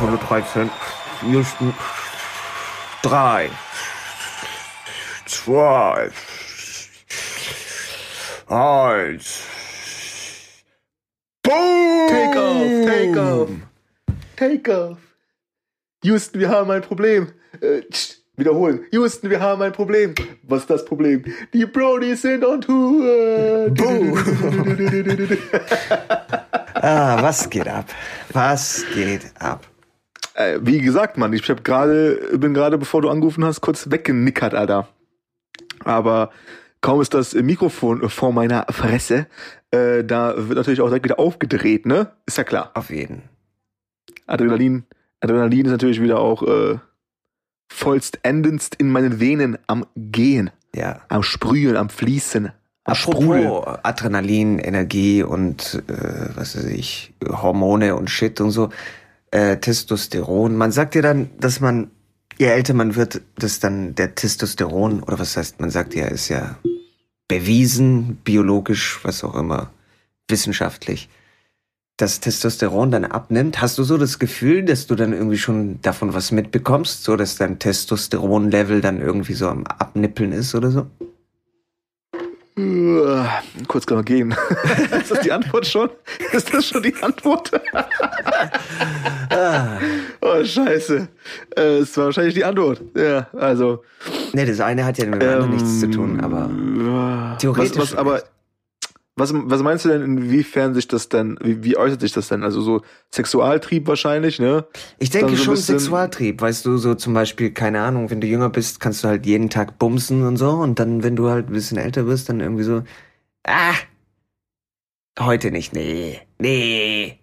Apollo 13. Houston. Drei. Zwei. Eins. Boom! Take off, take off. Take off. Houston, wir haben ein Problem. Äh, tsch, wiederholen. Houston, wir haben ein Problem. Was ist das Problem? Die Brodies sind on Tour. Ah, was geht ab? Was geht ab? Äh, wie gesagt, Mann, ich hab gerade, bin gerade, bevor du angerufen hast, kurz weggenickert, Alter. Aber kaum ist das Mikrofon vor meiner Fresse, äh, da wird natürlich auch direkt wieder aufgedreht, ne? Ist ja klar. Auf jeden. Adrenalin, Adrenalin ist natürlich wieder auch äh, vollstendendst in meinen Venen am Gehen, Ja. am Sprühen, am Fließen. Apropos Adrenalin, Energie und äh, was weiß ich, Hormone und Shit und so, äh, Testosteron. Man sagt ja dann, dass man, je älter man wird, dass dann der Testosteron, oder was heißt, man sagt ja, ist ja bewiesen, biologisch, was auch immer, wissenschaftlich, dass Testosteron dann abnimmt. Hast du so das Gefühl, dass du dann irgendwie schon davon was mitbekommst, so dass dein Testosteron-Level dann irgendwie so am Abnippeln ist oder so? Äh, Kurz kann man gehen. ist das die Antwort schon? Ist das schon die Antwort? oh, scheiße. Äh, ist war wahrscheinlich die Antwort. Ja, also. Ne, das eine hat ja mit dem anderen nichts zu tun, aber aber. Theoretisch Was, was, aber. Was, was meinst du denn, inwiefern sich das denn, wie, wie äußert sich das denn? Also so Sexualtrieb wahrscheinlich, ne? ich denke so schon Sexualtrieb, weißt du, so zum Beispiel, keine Ahnung, wenn du jünger bist, kannst du halt jeden Tag bumsen und so und dann, wenn du halt ein bisschen älter wirst, dann irgendwie so, ah, heute nicht, nee, nee.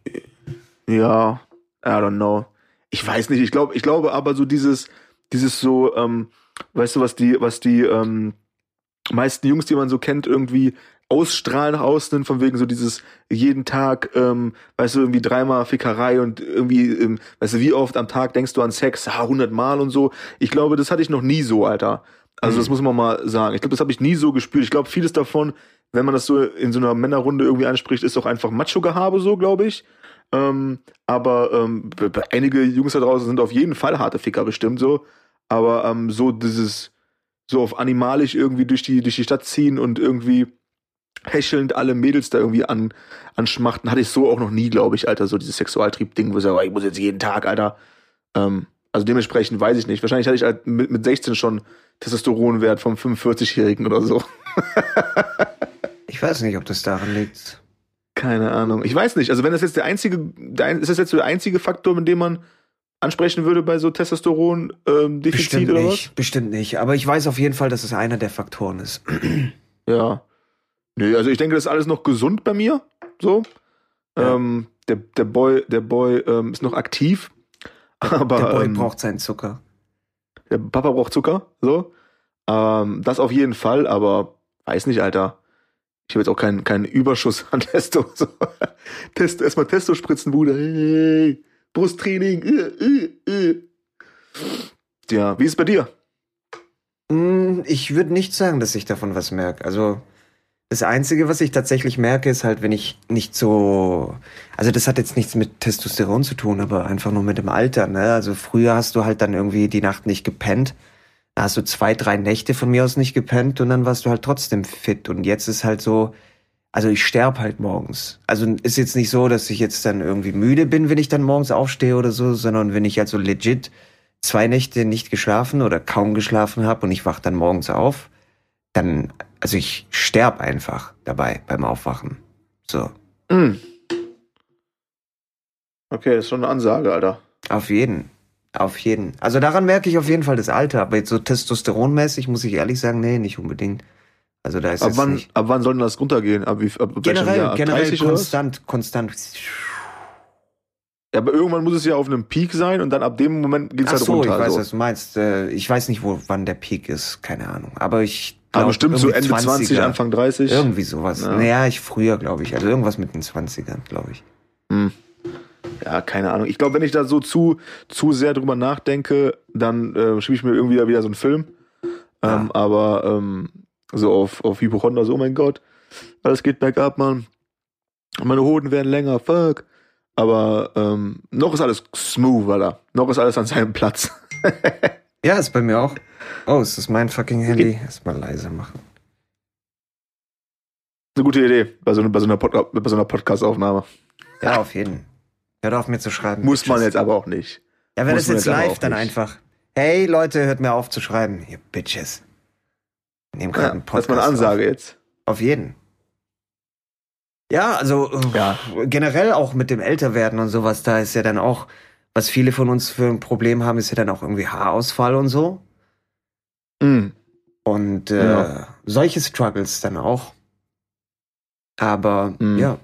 Ja, I don't know. Ich weiß nicht, ich glaube, ich glaube aber so dieses, dieses so, ähm, weißt du, was die, was die ähm, meisten Jungs, die man so kennt, irgendwie ausstrahlen nach außen, von wegen so dieses jeden Tag, ähm, weißt du, irgendwie dreimal Fickerei und irgendwie, ähm, weißt du, wie oft am Tag denkst du an Sex? Ah, 100 Mal und so. Ich glaube, das hatte ich noch nie so, Alter. Also das muss man mal sagen. Ich glaube, das habe ich nie so gespürt. Ich glaube, vieles davon, wenn man das so in so einer Männerrunde irgendwie anspricht, ist auch einfach Macho-Gehabe so, glaube ich. Ähm, aber ähm, einige Jungs da draußen sind auf jeden Fall harte Ficker bestimmt so. Aber ähm, so dieses, so auf animalisch irgendwie durch die, durch die Stadt ziehen und irgendwie hechelnd alle Mädels da irgendwie an, anschmachten, hatte ich so auch noch nie, glaube ich, Alter, so dieses Sexualtrieb-Ding, wo ich sage, oh, ich muss jetzt jeden Tag, Alter. Ähm, also dementsprechend weiß ich nicht. Wahrscheinlich hatte ich halt mit, mit 16 schon Testosteronwert vom 45-Jährigen oder so. Ich weiß nicht, ob das daran liegt. Keine Ahnung. Ich weiß nicht. Also wenn das jetzt der einzige, der, ist das jetzt so der einzige Faktor, mit dem man ansprechen würde bei so Testosteron-Defizit Bestimmt oder nicht, bestimmt nicht. Aber ich weiß auf jeden Fall, dass es einer der Faktoren ist. was? Ja. Nö, also ich denke, das ist alles noch gesund bei mir. So. Ja. Ähm, der, der Boy, der Boy ähm, ist noch aktiv. Aber der Boy ähm, braucht seinen Zucker. der Papa braucht Zucker. So. Ähm, das auf jeden Fall, aber weiß nicht, Alter. Ich habe jetzt auch keinen keinen Überschuss an Testo. So. Test, erstmal Testo spritzen, Bruder. Hey, Brusttraining. Äh, äh, äh. Ja, wie ist es bei dir? Mm, Ich würde nicht sagen, dass ich davon was merke. Also das Einzige, was ich tatsächlich merke, ist halt, wenn ich nicht so, also das hat jetzt nichts mit Testosteron zu tun, aber einfach nur mit dem Alter. Ne? Also früher hast du halt dann irgendwie die Nacht nicht gepennt. Da hast du zwei, drei Nächte von mir aus nicht gepennt und dann warst du halt trotzdem fit. Und jetzt ist halt so, also ich sterb halt morgens. Also ist jetzt nicht so, dass ich jetzt dann irgendwie müde bin, wenn ich dann morgens aufstehe oder so, sondern wenn ich also legit zwei Nächte nicht geschlafen oder kaum geschlafen habe und ich wach dann morgens auf, dann, also ich sterb einfach dabei beim Aufwachen. So, Hm. Okay, das ist schon eine Ansage, Alter. auf jeden. Auf jeden. Also daran merke ich auf jeden Fall das Alter, aber jetzt so testosteronmäßig muss ich ehrlich sagen, nee, nicht unbedingt. Also da ist Ab wann, nicht. ab wann soll denn das runtergehen? Ab, wie, ab Generell, Jahr? Ab generell 30 oder was? konstant, konstant. Ja, aber irgendwann muss es ja auf einem Peak sein und dann ab dem Moment geht's Ach halt so, runter. ich weiß, so. was du meinst. Äh, Ich weiß nicht, wo, wann der Peak ist, keine Ahnung. Aber ich Aber glaub, bestimmt so Ende 20, 20er. Anfang 30. Irgendwie sowas. Ja. Naja, ich früher, glaube ich. Also irgendwas mit den 20ern, glaube ich. Hm. Ja, keine Ahnung. Ich glaube, wenn ich da so zu, zu sehr drüber nachdenke, dann äh, schiebe ich mir irgendwie da wieder so einen Film. Ähm, Aber ähm, so auf, auf Hypochonder, so, oh mein Gott, alles geht bergab, Mann. Meine Hoden werden länger, fuck. Aber ähm, noch ist alles smooth, Alter. Noch ist alles an seinem Platz. ja, ist bei mir auch. Oh, ist das mein fucking Handy? Erstmal leise machen. Eine gute Idee bei so, bei so einer, Pod bei so einer Podcast-Aufnahme. Ja, auf jeden. Hört auf mir zu schreiben. Muss Bitches. man jetzt aber auch nicht. Ja, wenn es jetzt live, dann nicht. einfach. Hey Leute, hört mir auf zu schreiben. Ihr Bitches. Nehmen gerade ja, einen Podcast. Das ist meine Ansage auf. jetzt. Auf jeden. Ja, also ja. generell auch mit dem Älterwerden und sowas, da ist ja dann auch, was viele von uns für ein Problem haben, ist ja dann auch irgendwie Haarausfall und so. Mhm. Und äh, ja. solche Struggles dann auch. Aber mhm. ja,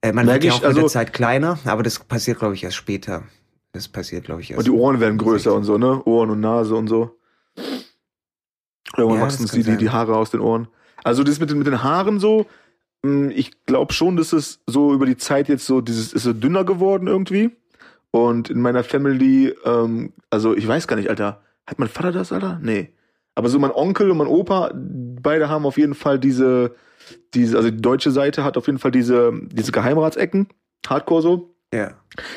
äh, man Merk wird ja auch mit der also Zeit kleiner, aber das passiert, glaube ich, erst später. Das passiert, glaube ich, erst. Und die Ohren werden größer und so, ne? Ohren und Nase und so. Irgendwann ja, wachsen die, die, die Haare aus den Ohren. Also das mit den, mit den Haaren so, hm, ich glaube schon, dass es so über die Zeit jetzt so, dieses ist so dünner geworden irgendwie. Und in meiner Family, ähm, also ich weiß gar nicht, Alter, hat mein Vater das, Alter? Nee. Aber so mein Onkel und mein Opa, beide haben auf jeden Fall diese, diese, also die deutsche Seite hat auf jeden Fall diese, diese Geheimratsecken, Hardcore so. Ja.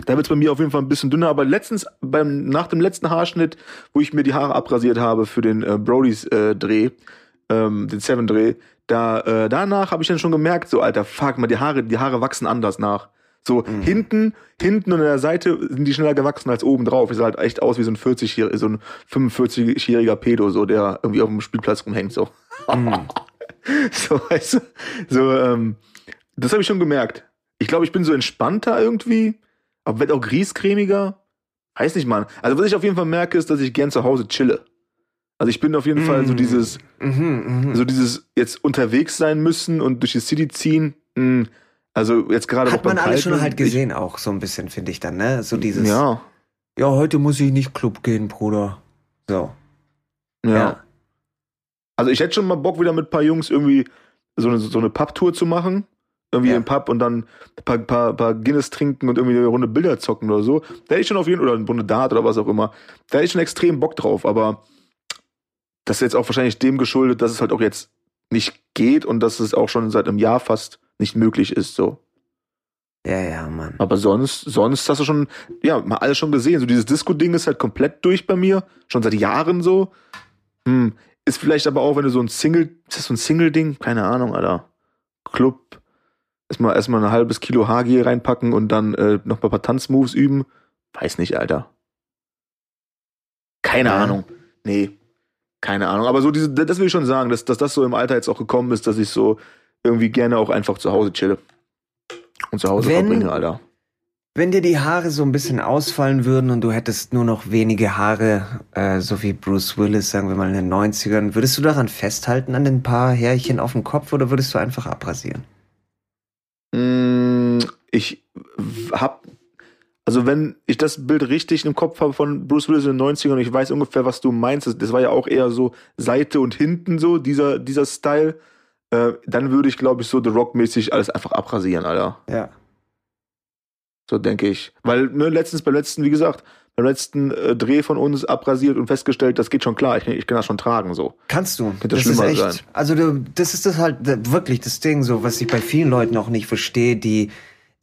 Da wird es bei mir auf jeden Fall ein bisschen dünner, aber letztens, beim, nach dem letzten Haarschnitt, wo ich mir die Haare abrasiert habe für den äh, Brodys äh, Dreh, ähm, den Seven Dreh, da, äh, danach habe ich dann schon gemerkt, so, Alter, fuck mal, die Haare, die Haare wachsen anders nach. So, mhm. hinten, hinten und an der Seite sind die schneller gewachsen als oben drauf. Ich sah halt echt aus wie so ein 40-jähriger, so ein 45-jähriger Pedo, so, der irgendwie auf dem Spielplatz rumhängt, so. Mhm. so, weißt du, so, ähm, das habe ich schon gemerkt. Ich glaube, ich bin so entspannter irgendwie, aber werd auch griescremiger. Weiß nicht, Mann. Also, was ich auf jeden Fall merke, ist, dass ich gern zu Hause chille. Also ich bin auf jeden mm. Fall so mm. dieses, mm so dieses jetzt unterwegs sein müssen und durch die City ziehen. Mm. Also jetzt gerade Hat man alles schon halt gesehen ich, auch so ein bisschen, finde ich dann, ne? So dieses. Ja. Ja, heute muss ich nicht Club gehen, Bruder. So. Ja. ja. Also ich hätte schon mal Bock, wieder mit ein paar Jungs irgendwie so eine, so eine Pub-Tour zu machen. Irgendwie ja. im Pub und dann ein paar, paar, paar Guinness trinken und irgendwie eine Runde Bilder zocken oder so. Da hätte ich schon auf jeden Fall, oder eine Runde Dart oder was auch immer. Da hätte ich schon extrem Bock drauf, aber das ist jetzt auch wahrscheinlich dem geschuldet, dass es halt auch jetzt nicht geht und dass es auch schon seit einem Jahr fast nicht möglich ist, so. Ja, ja, Mann. Aber sonst, sonst hast du schon, ja, mal alles schon gesehen. So dieses Disco-Ding ist halt komplett durch bei mir. Schon seit Jahren so. Hm. Ist vielleicht aber auch, wenn du so ein Single, ist das so ein Single-Ding? Keine Ahnung, Alter. Club. Erstmal, erstmal ein halbes Kilo HG reinpacken und dann äh, noch ein paar Tanzmoves üben. Weiß nicht, Alter. Keine ja. Ahnung. Nee. Keine Ahnung, aber so diese, das will ich schon sagen, dass, dass das so im Alter jetzt auch gekommen ist, dass ich so irgendwie gerne auch einfach zu Hause chille. Und zu Hause wenn, verbringe, Alter. Wenn dir die Haare so ein bisschen ausfallen würden und du hättest nur noch wenige Haare, äh, so wie Bruce Willis, sagen wir mal in den 90ern, würdest du daran festhalten an den paar Härchen auf dem Kopf oder würdest du einfach abrasieren? Mm, ich hab also wenn ich das Bild richtig im Kopf habe von Bruce Willis in den 90ern und ich weiß ungefähr, was du meinst, das, war ja auch eher so Seite und hinten so, dieser, dieser Style, äh, dann würde ich, glaube ich, so The Rock-mäßig alles einfach abrasieren, Alter. Ja. So denke ich. Weil, ne, letztens, beim letzten, wie gesagt, beim letzten äh, Dreh von uns abrasiert und festgestellt, das geht schon klar, ich, ich kann das schon tragen, so. Kannst du. Könnte das schlimmer ist echt, sein. Also du, das ist das halt wirklich das Ding, so, was ich bei vielen Leuten auch nicht verstehe, die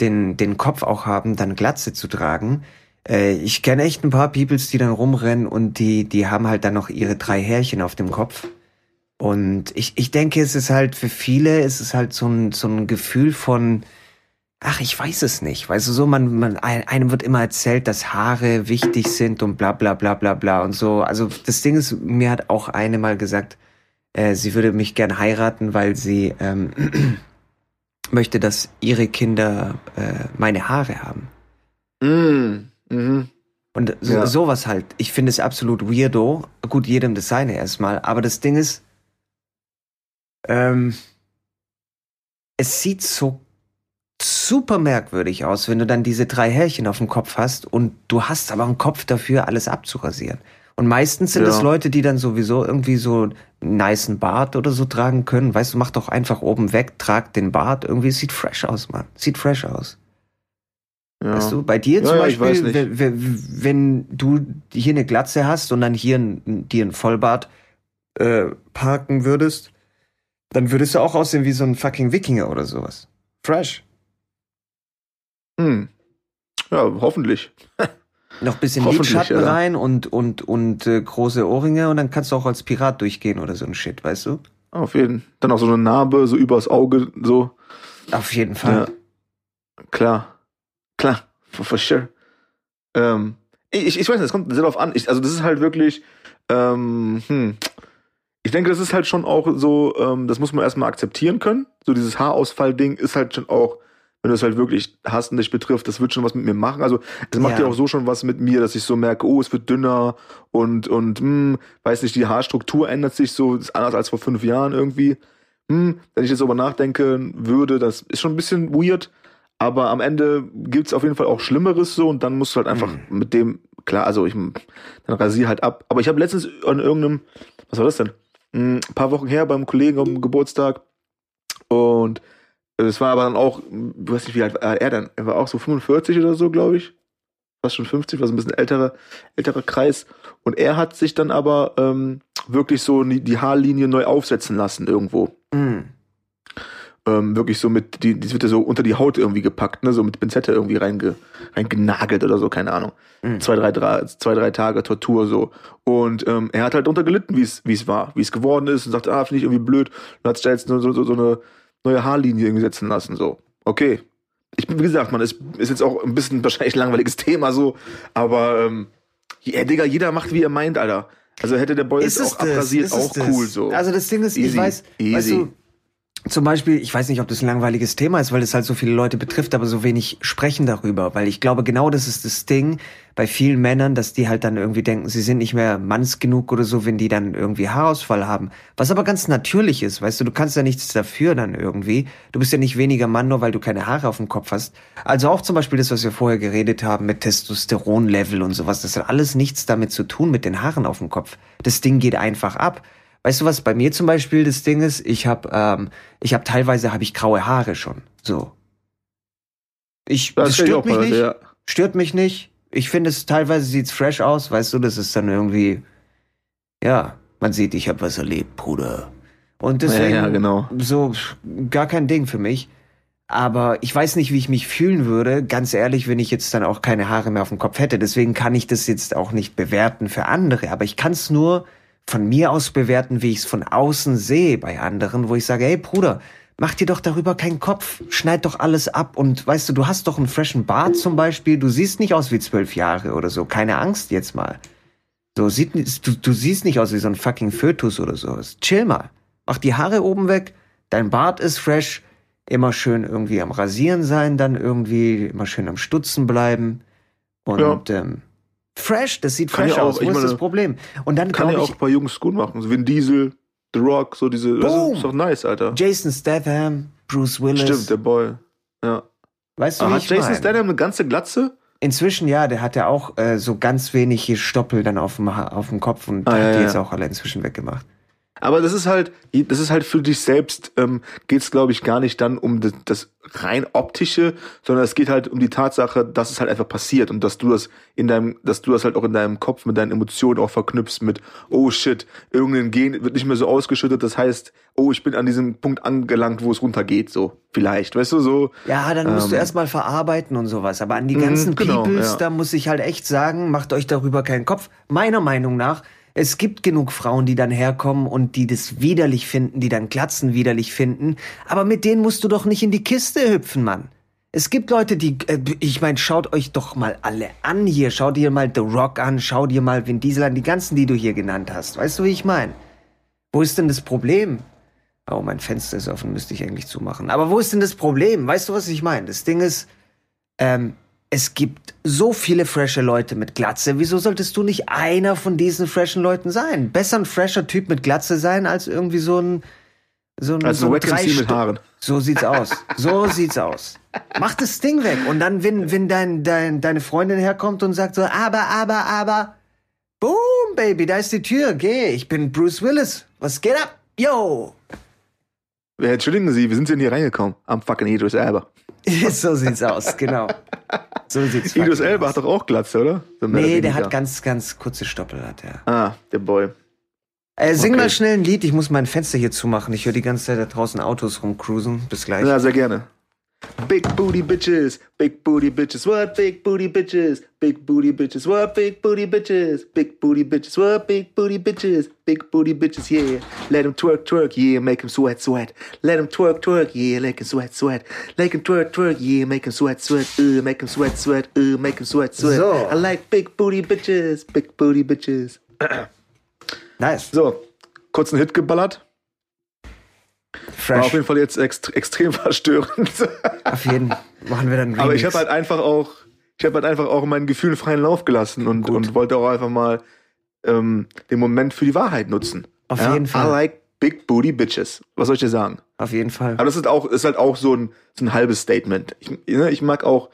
den, den Kopf auch haben, dann Glatze zu tragen. Äh, ich kenne echt ein paar Peoples, die dann rumrennen und die, die haben halt dann noch ihre drei Härchen auf dem Kopf. Und ich, ich denke, es ist halt für viele, es ist halt so ein, so ein Gefühl von, ach, ich weiß es nicht. Weißt du, so, man, man, einem wird immer erzählt, dass Haare wichtig sind und bla, bla, bla, bla, bla und so. Also, das Ding ist, mir hat auch eine mal gesagt, äh, sie würde mich gern heiraten, weil sie, ähm, möchte, dass ihre Kinder äh, meine Haare haben. Mm, mhm. Und so, ja. sowas halt. Ich finde es absolut weirdo. Gut, jedem das seine erstmal. Aber das Ding ist, ähm, es sieht so super merkwürdig aus, wenn du dann diese drei Härchen auf dem Kopf hast und du hast aber einen Kopf dafür, alles abzurasieren. Und meistens sind es ja. Leute, die dann sowieso irgendwie so einen niceen Bart oder so tragen können. Weißt du, mach doch einfach oben weg, trag den Bart. Irgendwie sieht fresh aus, Mann. Sieht fresh aus. Ja. Weißt du, bei dir zum ja, Beispiel, wenn, wenn, du hier eine Glatze hast und dann hier ein, dir ein Vollbart äh, parken würdest, dann würdest du auch aussehen wie so ein fucking Wikinger oder sowas. Fresh. Hm. Ja, hoffentlich. Noch ein bisschen Lidschatten ja. rein und, und, und äh, große Ohrringe und dann kannst du auch als Pirat durchgehen oder so ein Shit, weißt du? Auf jeden. Dann auch so eine Narbe, so übers Auge, so. Auf jeden Fall. Ja. Klar. Klar. For, for sure. Ähm, ich, ich weiß nicht, es kommt sehr darauf an. Ich, also das ist halt wirklich, ähm, hm. Ich denke, das ist halt schon auch so, ähm, das muss man erstmal akzeptieren können. So dieses Haarausfall-Ding ist halt schon auch, wenn du es halt wirklich hast und dich betrifft, das wird schon was mit mir machen. Also es macht ja. Ja. auch so schon was mit mir, dass ich so merke, oh, es wird dünner und, und hm, weiß nicht, die Haarstruktur ändert sich so, ist anders als vor fünf Jahren irgendwie. Hm, wenn ich jetzt darüber nachdenken würde, das ist schon ein bisschen weird, aber am Ende gibt's auf jeden Fall auch Schlimmeres so und dann musst du halt einfach Mhm. mit dem, klar, also ich dann rasier halt ab. Aber ich habe letztens an irgendeinem, was war das denn? Ein paar Wochen her beim Kollegen am Geburtstag und es war aber dann auch, du weißt nicht, wie alt war er dann? Er war auch so 45 oder so, glaube ich. Fast schon 50, war so ein bisschen älterer, älterer Kreis. Und er hat sich dann aber ähm, wirklich so die Haarlinie neu aufsetzen lassen irgendwo. Mm. Ähm, wirklich so mit, die, die wird ja so unter die Haut irgendwie gepackt, ne? So mit Pinzette irgendwie reinge, reingenagelt oder so, keine Ahnung. Mhm. Zwei, drei, drei, zwei, drei Tage Tortur so. Und ähm, er hat halt darunter gelitten, wie es war, wie es geworden ist und sagte, ah, finde ich irgendwie blöd. Und hat sich da jetzt so, so, so eine neue Haarlinie irgendwie setzen lassen. So, okay. Ich bin, wie gesagt, man, ist, ist jetzt auch ein bisschen wahrscheinlich ein langweiliges Thema so, aber ähm, ja, Digga, jeder macht, wie er meint, Alter. Also hätte der Boy Ist jetzt es auch das? abrasiert, Ist auch das? cool so. Also das Ding ist, ich Easy, weiß, weißt easy. du, zum Beispiel, ich weiß nicht, ob das ein langweiliges Thema ist, weil es halt so viele Leute betrifft, aber so wenig sprechen darüber, weil ich glaube, genau das ist das Ding bei vielen Männern, dass die halt dann irgendwie denken, sie sind nicht mehr manns genug oder so, wenn die dann irgendwie Haarausfall haben. Was aber ganz natürlich ist, weißt du, du kannst ja nichts dafür dann irgendwie. Du bist ja nicht weniger Mann, nur weil du keine Haare auf dem Kopf hast. Also auch zum Beispiel das, was wir vorher geredet haben mit Testosteronlevel und sowas, das hat alles nichts damit zu tun mit den Haaren auf dem Kopf. Das Ding geht einfach ab. Weißt du, was bei mir zum Beispiel das Ding ist? Ich habe, ähm, ich habe teilweise habe ich graue Haare schon. So. Ich, das, ich stört mich nicht. ja. Stört mich nicht. Ich finde es teilweise sieht's fresh aus, weißt du, das ist dann irgendwie, ja, man sieht, ich habe was erlebt, Bruder. Und deswegen, ja, genau. so, gar kein Ding für mich. Aber ich weiß nicht, wie ich mich fühlen würde, ganz ehrlich, wenn ich jetzt dann auch keine Haare mehr auf dem Kopf hätte. Deswegen kann ich das jetzt auch nicht bewerten für andere. Aber ich kann es nur von mir aus bewerten, wie ich es von außen sehe bei anderen, wo ich sage, hey Bruder, mach dir doch darüber keinen Kopf, schneid doch alles ab und weißt du, du hast doch einen freshen Bart zum Beispiel, du siehst nicht aus wie zwölf Jahre oder so, keine Angst jetzt mal. So sieht du, du siehst nicht aus wie so ein fucking Fötus oder so. Chill mal, mach die Haare oben weg, dein Bart ist fresh, immer schön irgendwie am Rasieren sein, dann irgendwie immer schön am Stutzen bleiben. Und ähm, fresh, das sieht Kann fresh ja auch, aus. Wo ist meine, das Problem? Und dann Kann ja auch ein paar Jungs gut machen. So Vin Diesel, The Rock, so diese. Das Boom. ist doch nice, Alter. Jason Statham, Bruce Willis. Stimmt, der Boy. Ja. Weißt du, Aber wie hat ich Jason mein? Statham eine ganze Glatze? Inzwischen ja, der hat ja auch äh, so ganz wenig Stoppel dann auf dem, auf dem Kopf und Ah, hat ja, die ja. jetzt auch alle inzwischen weggemacht. Aber das ist halt, das ist halt für dich selbst, ähm, geht es, glaube ich, gar nicht dann um das, das rein optische, sondern es geht halt um die Tatsache, dass es halt einfach passiert und dass du das in deinem, dass du das halt auch in deinem Kopf mit deinen Emotionen auch verknüpfst mit, oh shit, irgendein Gen wird nicht mehr so ausgeschüttet, das heißt, oh, ich bin an diesem Punkt angelangt, wo es runtergeht, so, vielleicht, weißt du, so. Ja, dann musst du Ähm. erstmal verarbeiten und sowas. Aber an die Mhm, ganzen genau, Peoples, ja. da muss ich halt echt sagen, macht euch darüber keinen Kopf. Meiner Meinung nach, es gibt genug Frauen, die dann herkommen und die das widerlich finden, die dann Glatzen widerlich finden. Aber mit denen musst du doch nicht in die Kiste hüpfen, Mann. Es gibt Leute, die, äh, ich meine, schaut euch doch mal alle an hier. Schau dir mal The Rock an, schau dir mal Vin Diesel an, die ganzen, die du hier genannt hast. Weißt du, wie ich meine? Wo ist denn das Problem? Oh, mein Fenster ist offen, müsste ich eigentlich zumachen. Aber wo ist denn das Problem? Weißt du, was ich meine? Das Ding ist, ähm, es gibt so viele frische Leute mit Glatze. Wieso solltest du nicht einer von diesen freshen Leuten sein? Besser ein fresher Typ mit Glatze sein, als irgendwie so ein so ein, Als so ein MC mit Haaren. So sieht's aus. So sieht's aus. Mach das Ding weg. Und dann, wenn, wenn dein, dein, deine Freundin herkommt und sagt so, aber, aber, aber, boom, Baby, da ist die Tür. Geh, ich bin Bruce Willis. Was geht ab? Yo. Äh, Entschuldigen Sie, wir sind hier reingekommen. Am fucking Idris Elba. so sieht's aus, genau. So sieht's Idris Elba aus. hat doch auch Glatze, oder? So Nee, der hat ganz, ganz kurze Stoppel, hat er. Ah, der Boy. Äh, sing Okay. mal schnell ein Lied, ich muss mein Fenster hier zumachen. Ich höre die ganze Zeit da draußen Autos rumcruisen. Bis gleich. Ja, sehr gerne. Big booty bitches, big booty bitches, what big booty bitches, big booty bitches, what big booty bitches, big booty bitches, what big booty bitches, big booty bitches, yeah. Let him twerk, twerk, yeah, make him sweat, sweat. Let him twerk, twerk, yeah, make him sweat, sweat. Make him twerk, twerk, yeah, make him sweat, sweat, uh, make him sweat, sweat, uh, make him sweat, sweat. So. I like big booty bitches, big booty bitches. Nice. So, kurzen Hit geballert. War auf Fresh. jeden Fall jetzt ext extrem verstörend. Auf jeden machen wir dann Aber ich Remix. habe halt einfach auch, ich habe halt einfach auch meinen Gefühlen freien Lauf gelassen und, Gut. und wollte auch einfach mal ähm, den Moment für die Wahrheit nutzen. Auf jeden Fall. I like big booty bitches. Was soll ich dir sagen? Auf jeden Fall. Aber das ist auch, ist halt auch so ein, so ein halbes Statement. Ich, ne, ich mag auch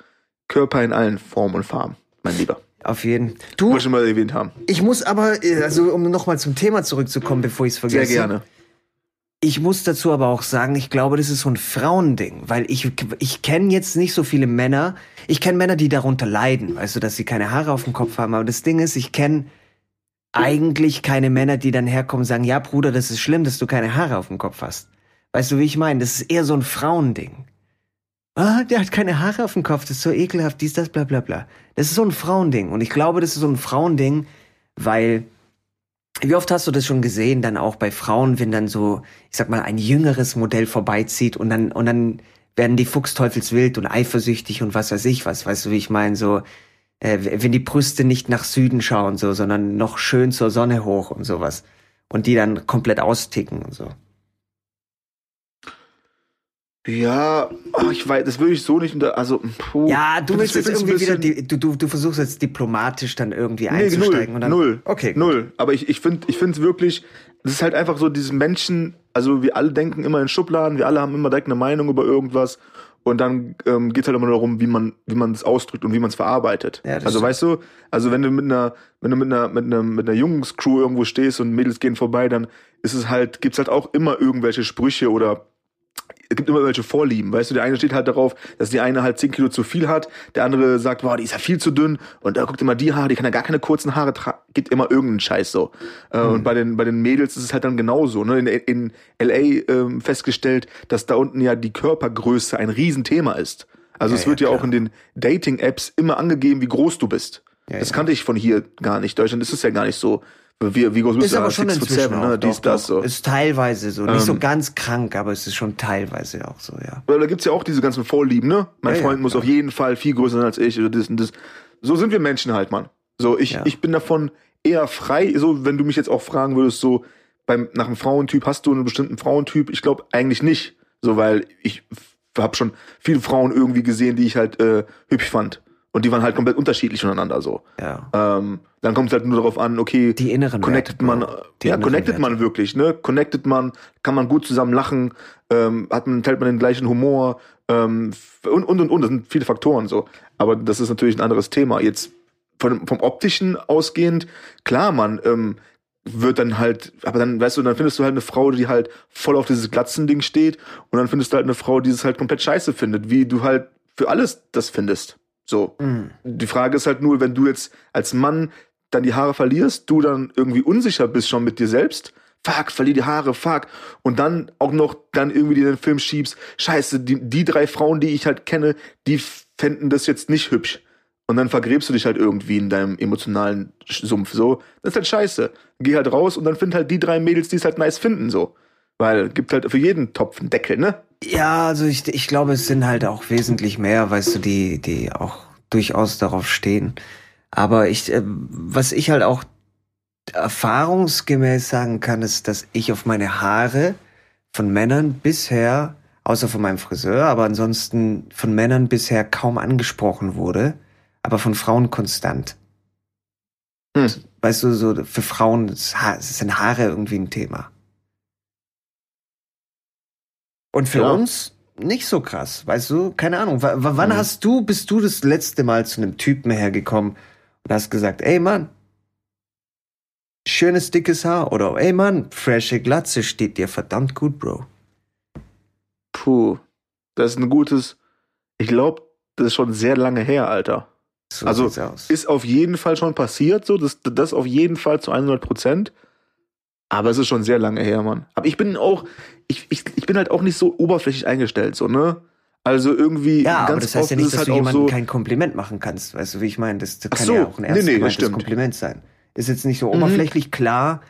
Körper in allen Formen und Farben, mein Lieber. Auf jeden. Du, Wollte ich schon mal erwähnt haben. ich muss aber, äh, also um nochmal zum Thema zurückzukommen, bevor ich es vergesse. Sehr gerne. Ich muss dazu aber auch sagen, ich glaube, das ist so ein Frauending, weil ich, ich kenne jetzt nicht so viele Männer. Ich kenne Männer, die darunter leiden, weißt du, dass sie keine Haare auf dem Kopf haben. Aber das Ding ist, ich kenne eigentlich keine Männer, die dann herkommen und sagen, ja, Bruder, das ist schlimm, dass du keine Haare auf dem Kopf hast. Weißt du, wie ich meine? Das ist eher so ein Frauending. Ah, der hat keine Haare auf dem Kopf, das ist so ekelhaft, dies, das, bla, bla, bla. Das ist so ein Frauending. Und ich glaube, das ist so ein Frauending, weil wie oft hast du das schon gesehen, dann auch bei Frauen, wenn dann so, ich sag mal, ein jüngeres Modell vorbeizieht und dann, und dann werden die Fuchsteufelswild und eifersüchtig und was weiß ich was, weißt du, wie ich meine, so, äh, wenn die Brüste nicht nach Süden schauen, so, sondern noch schön zur Sonne hoch und sowas. Und die dann komplett austicken und so. Ja, ach, ich weiß, das würde ich so nicht unter, also, puh. Ja, du willst jetzt irgendwie wieder, die, du, du, du versuchst jetzt diplomatisch dann irgendwie Nee, einzusteigen null, und dann. null. Okay. Null. Aber ich, ich finde ich finde wirklich, das ist halt einfach so, diese Menschen, also wir alle denken immer in Schubladen, wir alle haben immer direkt eine Meinung über irgendwas. Und dann ähm, geht halt immer darum, wie man, wie man ausdrückt und wie man es verarbeitet. Ja, also stimmt. weißt du, also wenn du mit einer, wenn du mit einer, mit einer, mit einer Jungscrew irgendwo stehst und Mädels gehen vorbei, dann ist es halt, gibt's halt auch immer irgendwelche Sprüche oder es gibt immer welche Vorlieben, weißt du, der eine steht halt darauf, dass die eine halt 10 Kilo zu viel hat, der andere sagt, boah, die ist ja viel zu dünn und da guckt immer die Haare, die kann ja gar keine kurzen Haare tragen, gibt immer irgendeinen Scheiß so. Mhm. Und bei den, bei den Mädels ist es halt dann genauso, ne, in, in LA ähm, festgestellt, dass da unten ja die Körpergröße ein Riesenthema ist. Also Ja, es wird ja, ja, auch in den Dating-Apps immer angegeben, wie groß du bist. Ja, das kannte ich von hier gar nicht. Deutschland ist es ja gar nicht so. Wie, wie groß Ist aber schon inzwischen seven, auch, ne? Dies, doch, das, so. Ist teilweise so. Nicht so Ähm. ganz krank, aber es ist schon teilweise auch so, ja. Weil da gibt's ja auch diese ganzen Vorlieben, ne? Mein Ja, ja, Freund muss klar. auf jeden Fall viel größer sein als ich oder das und das. So sind wir Menschen halt, Mann. So, ich, Ja. ich bin davon eher frei. So, wenn du mich jetzt auch fragen würdest, so, beim, nach einem Frauentyp, hast du einen bestimmten Frauentyp? Ich glaube eigentlich nicht. So, weil ich habe schon viele Frauen irgendwie gesehen, die ich halt äh, hübsch fand. Und die waren halt komplett unterschiedlich voneinander so. Ja. Ähm, dann kommt es halt nur darauf an, okay, Die inneren connected Werte, man. Die ja, inneren connected Werte. man wirklich, ne? Connected man, kann man gut zusammen lachen, ähm, hat man, teilt man den gleichen Humor, ähm, und, und, und, und, das sind viele Faktoren so. Aber das ist natürlich ein anderes Thema. Jetzt von, vom Optischen ausgehend, klar, man, ähm, wird dann halt, aber dann, weißt du, dann findest du halt eine Frau, die halt voll auf dieses Glatzen-Ding steht und dann findest du halt eine Frau, die es halt komplett scheiße findet, wie du halt für alles das findest. So. Mhm. Die Frage ist halt nur, wenn du jetzt als Mann dann die Haare verlierst, du dann irgendwie unsicher bist schon mit dir selbst, fuck, verlier die Haare, fuck, und dann auch noch dann irgendwie den Film schiebst, scheiße, die, die drei Frauen, die ich halt kenne, die fänden das jetzt nicht hübsch. Und dann vergräbst du dich halt irgendwie in deinem emotionalen Sumpf, so. Das ist halt scheiße. Geh halt raus und dann find halt die drei Mädels, die es halt nice finden, so. Weil gibt halt für jeden Topf einen Deckel, ne? Ja, also ich, ich glaube, es sind halt auch wesentlich mehr, weißt du, die, die auch durchaus darauf stehen. Aber ich, äh, was ich halt auch erfahrungsgemäß sagen kann, ist, dass ich auf meine Haare von Männern bisher, außer von meinem Friseur, aber ansonsten von Männern bisher kaum angesprochen wurde, aber von Frauen konstant. Hm. Weißt du, so für Frauen sind Haare irgendwie ein Thema. Und für Ja. uns nicht so krass, weißt du? Keine Ahnung. W wann Mhm. hast du, bist du das letzte Mal zu einem Typen hergekommen und hast gesagt, ey Mann, schönes dickes Haar oder ey Mann, frische Glatze steht dir verdammt gut, Bro. Puh. Das ist ein gutes, ich glaube, das ist schon sehr lange her, Alter. So Also. Ist auf jeden Fall schon passiert, so, das, das auf jeden Fall zu 100 Prozent. Aber es ist schon sehr lange her, Mann. Aber ich bin auch, ich, ich, ich bin halt auch nicht so oberflächlich eingestellt, so, ne? Also irgendwie Ja, ganz aber das heißt ja nicht, dass halt du jemandem so, kein Kompliment machen kannst. Weißt du, wie ich meine? Das kann Ach so, ja auch ein nee, ernst nee, das gemeintes stimmt. Kompliment sein. Ist jetzt nicht so oberflächlich, klar.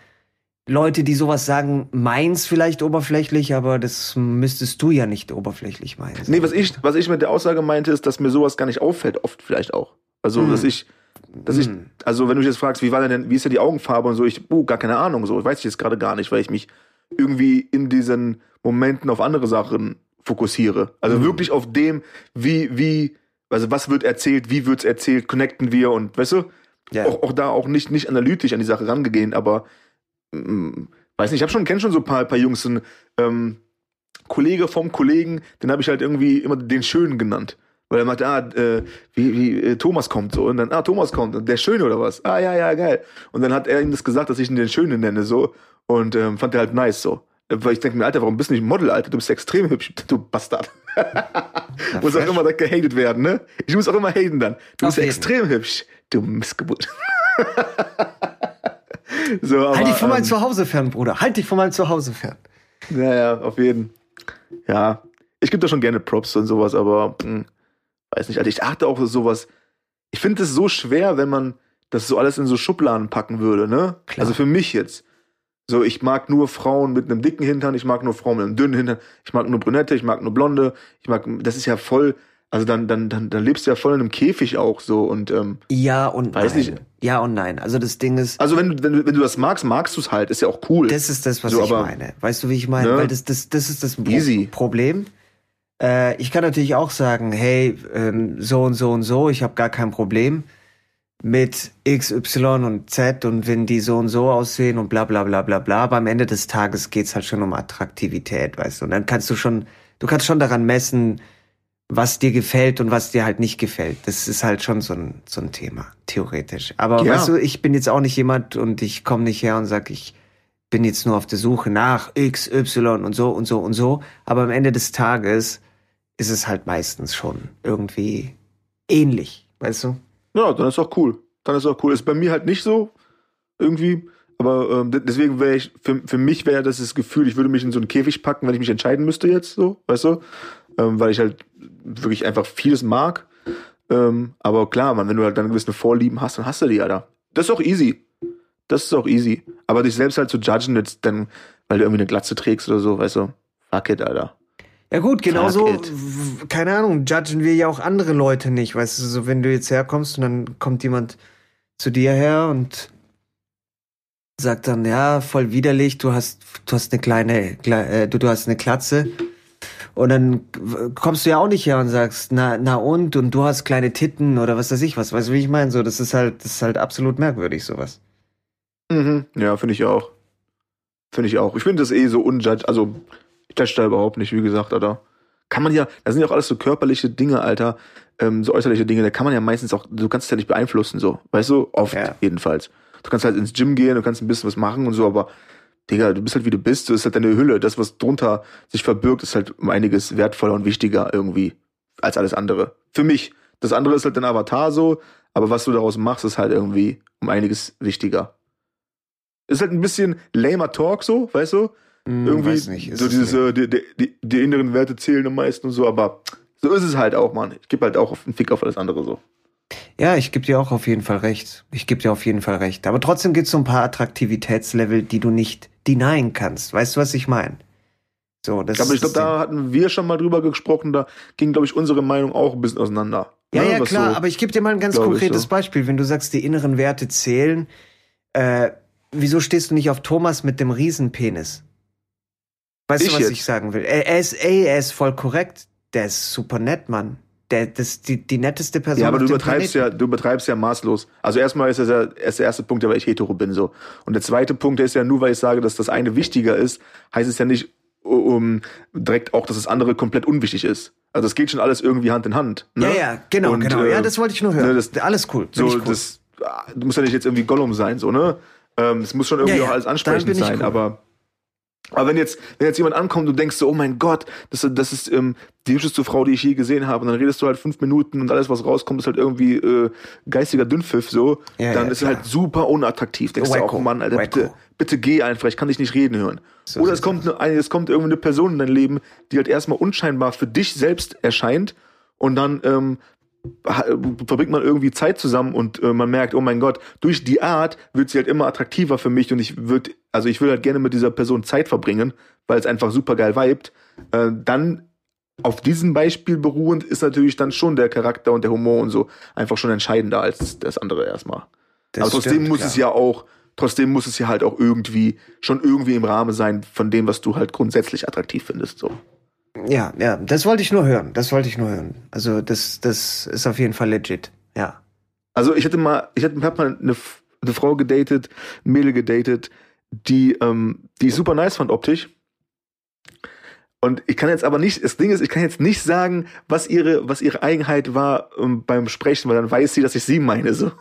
Leute, die sowas sagen, meins vielleicht oberflächlich, aber das müsstest du ja nicht oberflächlich meinen. Nee, was ich, was ich mit der Aussage meinte, ist, dass mir sowas gar nicht auffällt, oft vielleicht auch. Also, Hm. dass ich, dass ich, Hm. also wenn du mich jetzt fragst, wie war denn, wie ist ja die Augenfarbe und so, ich, uh, gar keine Ahnung, so, weiß ich jetzt gerade gar nicht, weil ich mich irgendwie in diesen Momenten auf andere Sachen fokussiere. Also Mhm. wirklich auf dem, wie, wie, also was wird erzählt, wie wird's erzählt, connecten wir und, weißt du, Ja. auch, auch da auch nicht, nicht analytisch an die Sache rangehen, aber mm, weiß nicht, ich habe schon, kenn schon so ein paar, paar Jungs, ein ähm, Kollege vom Kollegen, den habe ich halt irgendwie immer den Schönen genannt. Weil er meinte, ah, äh, wie, wie äh, Thomas kommt so. Und dann, ah, Thomas kommt. Und der Schöne oder was? Ah, ja, ja, geil. Und dann hat er ihm das gesagt, dass ich ihn den Schönen nenne, so. Und ähm, fand er halt nice, so. Weil ich denke mir, Alter, warum bist du nicht Model, Alter? Du bist extrem hübsch, du Bastard. muss auch immer direkt gehatet werden, ne? Ich muss auch immer haten dann. Du Auf bist jeden. extrem hübsch, du Missgeburt. so, aber, halt dich von meinem ähm, Zuhause fern, Bruder. Halt dich von meinem Zuhause fern. ja, ja, auf jeden. Ja, ich gebe da schon gerne Props und sowas, aber mh, weiß nicht, Alter, ich achte auch sowas. Ich finde es so schwer, wenn man das so alles in so Schubladen packen würde, ne? Klar. Also für mich jetzt. So, ich mag nur Frauen mit einem dicken Hintern, ich mag nur Frauen mit einem dünnen Hintern, ich mag nur Brünette, ich mag nur Blonde, ich mag, das ist ja voll, also dann, dann, dann, dann lebst du ja voll in einem Käfig auch so und, ähm, Ja und Weiß nein. nicht. Ja und nein. Also das Ding ist, also wenn du, wenn du, wenn du das magst, magst du es halt, ist ja auch cool. das ist das, was So, ich aber- meine. Weißt du, wie ich meine? Ne? Weil das, das, das ist das Easy. Problem. Äh, ich kann natürlich auch sagen, hey, ähm, so und so und so, ich habe gar kein Problem mit X, Y und Z und wenn die so und so aussehen und bla bla bla bla bla. Aber am Ende des Tages geht's halt schon um Attraktivität, weißt du. Und dann kannst du schon, du kannst schon daran messen, was dir gefällt und was dir halt nicht gefällt. Das ist halt schon so ein, so ein Thema, theoretisch. Aber Ja. weißt du, ich bin jetzt auch nicht jemand und ich komme nicht her und sag, ich bin jetzt nur auf der Suche nach X, Y und so und so und so. Aber am Ende des Tages ist es halt meistens schon irgendwie ähnlich, weißt du? Ja, dann ist auch cool. Dann ist auch cool. Ist bei mir halt nicht so irgendwie. Aber ähm, de- deswegen wäre ich, für, für mich wäre das das Gefühl, ich würde mich in so einen Käfig packen, wenn ich mich entscheiden müsste jetzt, so, weißt du? Ähm, weil ich halt wirklich einfach vieles mag. Ähm, aber klar, man, wenn du halt dann gewisse Vorlieben hast, dann hast du die, Alter. Das ist auch easy. Das ist auch easy. Aber dich selbst halt zu judgen, jetzt dann, weil du irgendwie eine Glatze trägst oder so, weißt du? Fuck it, Alter. Ja gut, genauso, keine Ahnung, judgen wir ja auch andere Leute nicht, weißt du, so wenn du jetzt herkommst und dann kommt jemand zu dir her und sagt dann, ja, voll widerlich, du hast, du hast eine kleine, kle- äh, du, du hast eine Klatze. Und dann kommst du ja auch nicht her und sagst, na, na und, und du hast kleine Titten oder was weiß ich was, weißt du, wie ich meine? So, das ist halt, das ist halt absolut merkwürdig, sowas. Mhm. Ja, finde ich auch. Finde ich auch. Ich finde das eh so unjudged. Also, ich judge da überhaupt nicht, wie gesagt, Alter. Kann man ja, das sind ja auch alles so körperliche Dinge, Alter. Ähm, so äußerliche Dinge, da kann man ja meistens auch, du kannst es ja nicht beeinflussen, so. Weißt du? Oft, Ja. jedenfalls. Du kannst halt ins Gym gehen, du kannst ein bisschen was machen und so, aber, Digga, du bist halt wie du bist, du ist halt deine Hülle. Das, was drunter sich verbirgt, ist halt um einiges wertvoller und wichtiger irgendwie als alles andere. Für mich. Das andere ist halt dein Avatar so, aber was du daraus machst, ist halt irgendwie um einiges wichtiger. Ist halt ein bisschen lamer Talk so, weißt du? Hm, Irgendwie weiß nicht, so es dieses, äh, die, die, die, inneren Werte zählen am meisten und so, aber so ist es halt auch, Mann. Ich gebe halt auch auf einen Fick auf alles andere so. Ja, ich gebe dir auch auf jeden Fall recht. Ich gebe dir auf jeden Fall recht. Aber trotzdem gibt's so ein paar Attraktivitätslevel, die du nicht denyen kannst. Weißt du, was ich meine? So, das aber ich glaube, da hatten wir schon mal drüber gesprochen, da ging, glaube ich, unsere Meinung auch ein bisschen auseinander. Ja, Ne, ja, was klar, so- aber ich gebe dir mal ein ganz ich konkretes so. Beispiel. Wenn du sagst, die inneren Werte zählen, äh, wieso stehst du nicht auf Thomas mit dem Riesenpenis? Weißt Ich du, was jetzt? ich sagen will? Er, ist, ey, er ist voll korrekt. Der ist super nett, Mann. Der, das die, die netteste Person. Ja, aber du übertreibst Planeten. ja, du übertreibst ja maßlos. Also erstmal ist das ja ist der erste Punkt, weil ich hetero bin so. Und der zweite Punkt der ist ja nur, weil ich sage, dass das eine wichtiger ist, heißt es ja nicht um direkt auch, dass das andere komplett unwichtig ist. Also es geht schon alles irgendwie Hand in Hand. Ne? Ja, ja, genau, Und, genau. äh, ja, das wollte ich nur hören. ne, das- Alles cool. So, cool. das, du musst ja nicht jetzt irgendwie Gollum sein, so, ne? Ähm, das muss schon irgendwie Ja, ja, auch alles ansprechend sein, cool. aber Aber wenn jetzt, wenn jetzt jemand ankommt und denkst so, oh mein Gott, das, das ist ähm, die hübscheste Frau, die ich je gesehen habe, und dann redest du halt fünf Minuten und alles, was rauskommt, ist halt irgendwie äh, geistiger Dünnpfiff so, Ja, dann ja, ist es klar. halt super unattraktiv. Denkst du Wacko. auch, Mann, Alter, bitte, Wacko. bitte geh einfach, ich kann dich nicht reden hören. So Oder es kommt, eine, es kommt irgendwie eine Person in dein Leben, die halt erstmal unscheinbar für dich selbst erscheint und dann ähm, verbringt man irgendwie Zeit zusammen und äh, man merkt, oh mein Gott, durch die Art wird sie halt immer attraktiver für mich und ich würde, also ich würde halt gerne mit dieser Person Zeit verbringen, weil es einfach super geil vibet. Äh, dann auf diesem Beispiel beruhend ist natürlich dann schon der Charakter und der Humor und so einfach schon entscheidender als das andere erstmal. Das Aber trotzdem stimmt, muss klar. es ja auch, trotzdem muss es ja halt auch irgendwie, schon irgendwie im Rahmen sein von dem, was du halt grundsätzlich attraktiv findest, so. Ja, ja, das wollte ich nur hören. Das wollte ich nur hören. Also das, das ist auf jeden Fall legit. Ja. Also ich hatte mal, ich hatte, mal eine, eine Frau gedatet, ein Mädel gedatet, die, ähm, die ich super nice fand optisch. Und ich kann jetzt aber nicht, das Ding ist, ich kann jetzt nicht sagen, was ihre, was ihre Eigenheit war ähm, beim Sprechen, weil dann weiß sie, dass ich sie meine, so.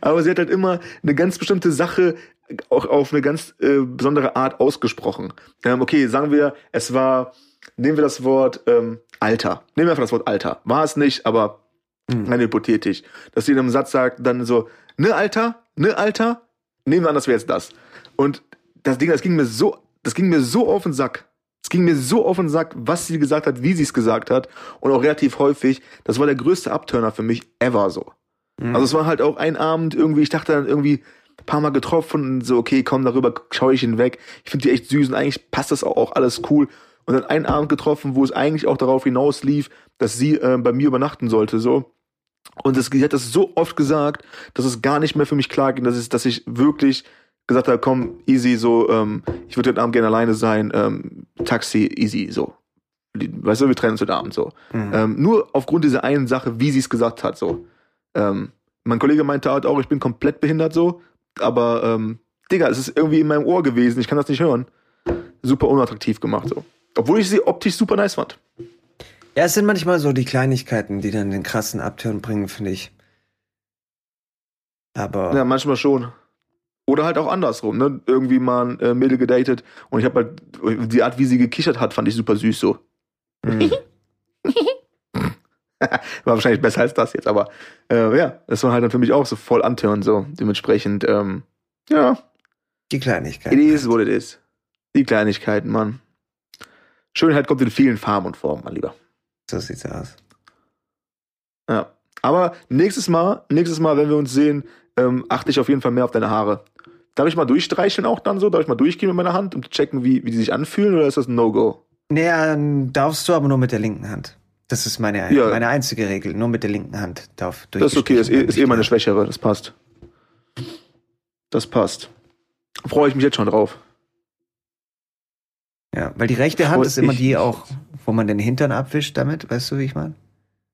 Aber sie hat halt immer eine ganz bestimmte Sache auch auf eine ganz äh, besondere Art ausgesprochen. Ähm, okay, sagen wir, es war, nehmen wir das Wort ähm, Alter. Nehmen wir einfach das Wort Alter. War es nicht, aber rein hypothetisch. Dass sie in einem Satz sagt, dann so, ne Alter, ne Alter, nehmen wir an, das wäre jetzt das. Und das Ding, das ging mir so, das ging mir so auf den Sack. Es ging mir so auf den Sack, was sie gesagt hat, wie sie es gesagt hat. Und auch relativ häufig. Das war der größte Abturner für mich ever so. Also es war halt auch ein Abend irgendwie, ich dachte dann irgendwie ein paar Mal getroffen und so, okay, komm, darüber schaue ich hinweg. Ich finde die echt süß und eigentlich passt das auch, auch alles cool. Und dann einen Abend getroffen, wo es eigentlich auch darauf hinaus lief, dass sie äh, bei mir übernachten sollte, so. Und das, sie hat das so oft gesagt, dass es gar nicht mehr für mich klar ging, dass, es, dass ich wirklich gesagt habe, komm, easy, so, ähm, ich würde heute Abend gerne alleine sein, ähm, Taxi, easy, so. Weißt du, wir trennen uns heute Abend so. Ähm, nur aufgrund dieser einen Sache, wie sie es gesagt hat, so. Ähm, mein Kollege meinte halt auch, ich bin komplett behindert so, aber ähm, Digga, es ist irgendwie in meinem Ohr gewesen, ich kann das nicht hören. Super unattraktiv gemacht so. Obwohl ich sie optisch super nice fand. Ja, es sind manchmal so die Kleinigkeiten, die dann den krassen Abturn bringen, finde ich. Aber Ja, manchmal schon. Oder halt auch andersrum, ne? Irgendwie mal ein äh, Mädel gedatet und ich habe halt die Art, wie sie gekichert hat, fand ich super süß so. hm. War wahrscheinlich besser als das jetzt, aber äh, ja, das war halt dann für mich auch so voll antören so. Dementsprechend, ähm, ja, die It Kleinigkeiten. is what it is. Die Kleinigkeiten, Mann. Schönheit kommt in vielen Farben und Formen, mein Lieber. So sieht's aus. Ja. Aber nächstes Mal, nächstes Mal, wenn wir uns sehen, ähm, achte ich auf jeden Fall mehr auf deine Haare. Darf ich mal durchstreicheln auch dann so? Darf ich mal durchgehen mit meiner Hand, um zu checken, wie, wie die sich anfühlen, oder ist das ein No-Go? Naja, darfst du aber nur mit der linken Hand. Das ist meine, Ja. meine einzige Regel. Nur mit der linken Hand darf Das ist okay, ist, eh- ist eh meine schwächere, das passt. Das passt. Freue ich mich jetzt schon drauf. Ja, weil die rechte Hand Freu ist immer ich die auch, wo man den Hintern abwischt damit. Weißt du, wie ich meine?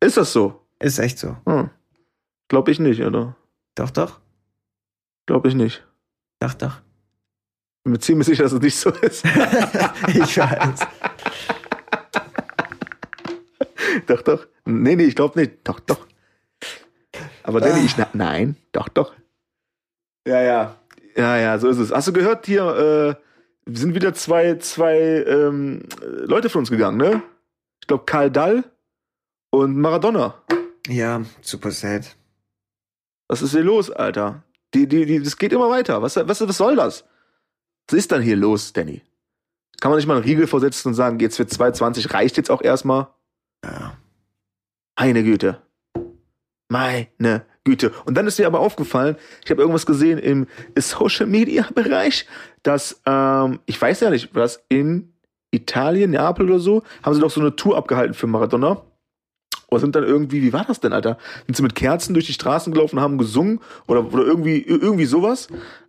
Ist das so? Ist echt so. Hm. Glaub ich nicht, oder? Doch, doch. Glaub ich nicht. Doch, doch. Bin mir ziemlich sicher, dass es nicht so ist. ich weiß. Doch, doch. Nee, nee, ich glaube nicht. Doch, doch. Aber Danny, ich, na, nein, doch, doch. Ja, ja. Ja, ja, so ist es. Hast du gehört hier, äh, sind wieder zwei, zwei ähm, Leute von uns gegangen, ne? Ich glaube, Karl Dall und Maradona. Ja, super sad. Was ist hier los, Alter? Die, die, die, das geht immer weiter. Was, was, was soll das? Was ist dann hier los, Danny? Kann man nicht mal einen Riegel vorsetzen und sagen, jetzt für 2,20 reicht jetzt auch erstmal? Meine Güte. Meine Güte. Und dann ist mir aber aufgefallen, ich habe irgendwas gesehen im Social Media Bereich, dass, ähm, ich weiß ja nicht, was in Italien, Neapel oder so, haben sie doch so eine Tour abgehalten für Maradona. Und sind dann irgendwie, wie war das denn, Alter? Sind sie mit Kerzen durch die Straßen gelaufen haben gesungen oder, oder irgendwie, irgendwie sowas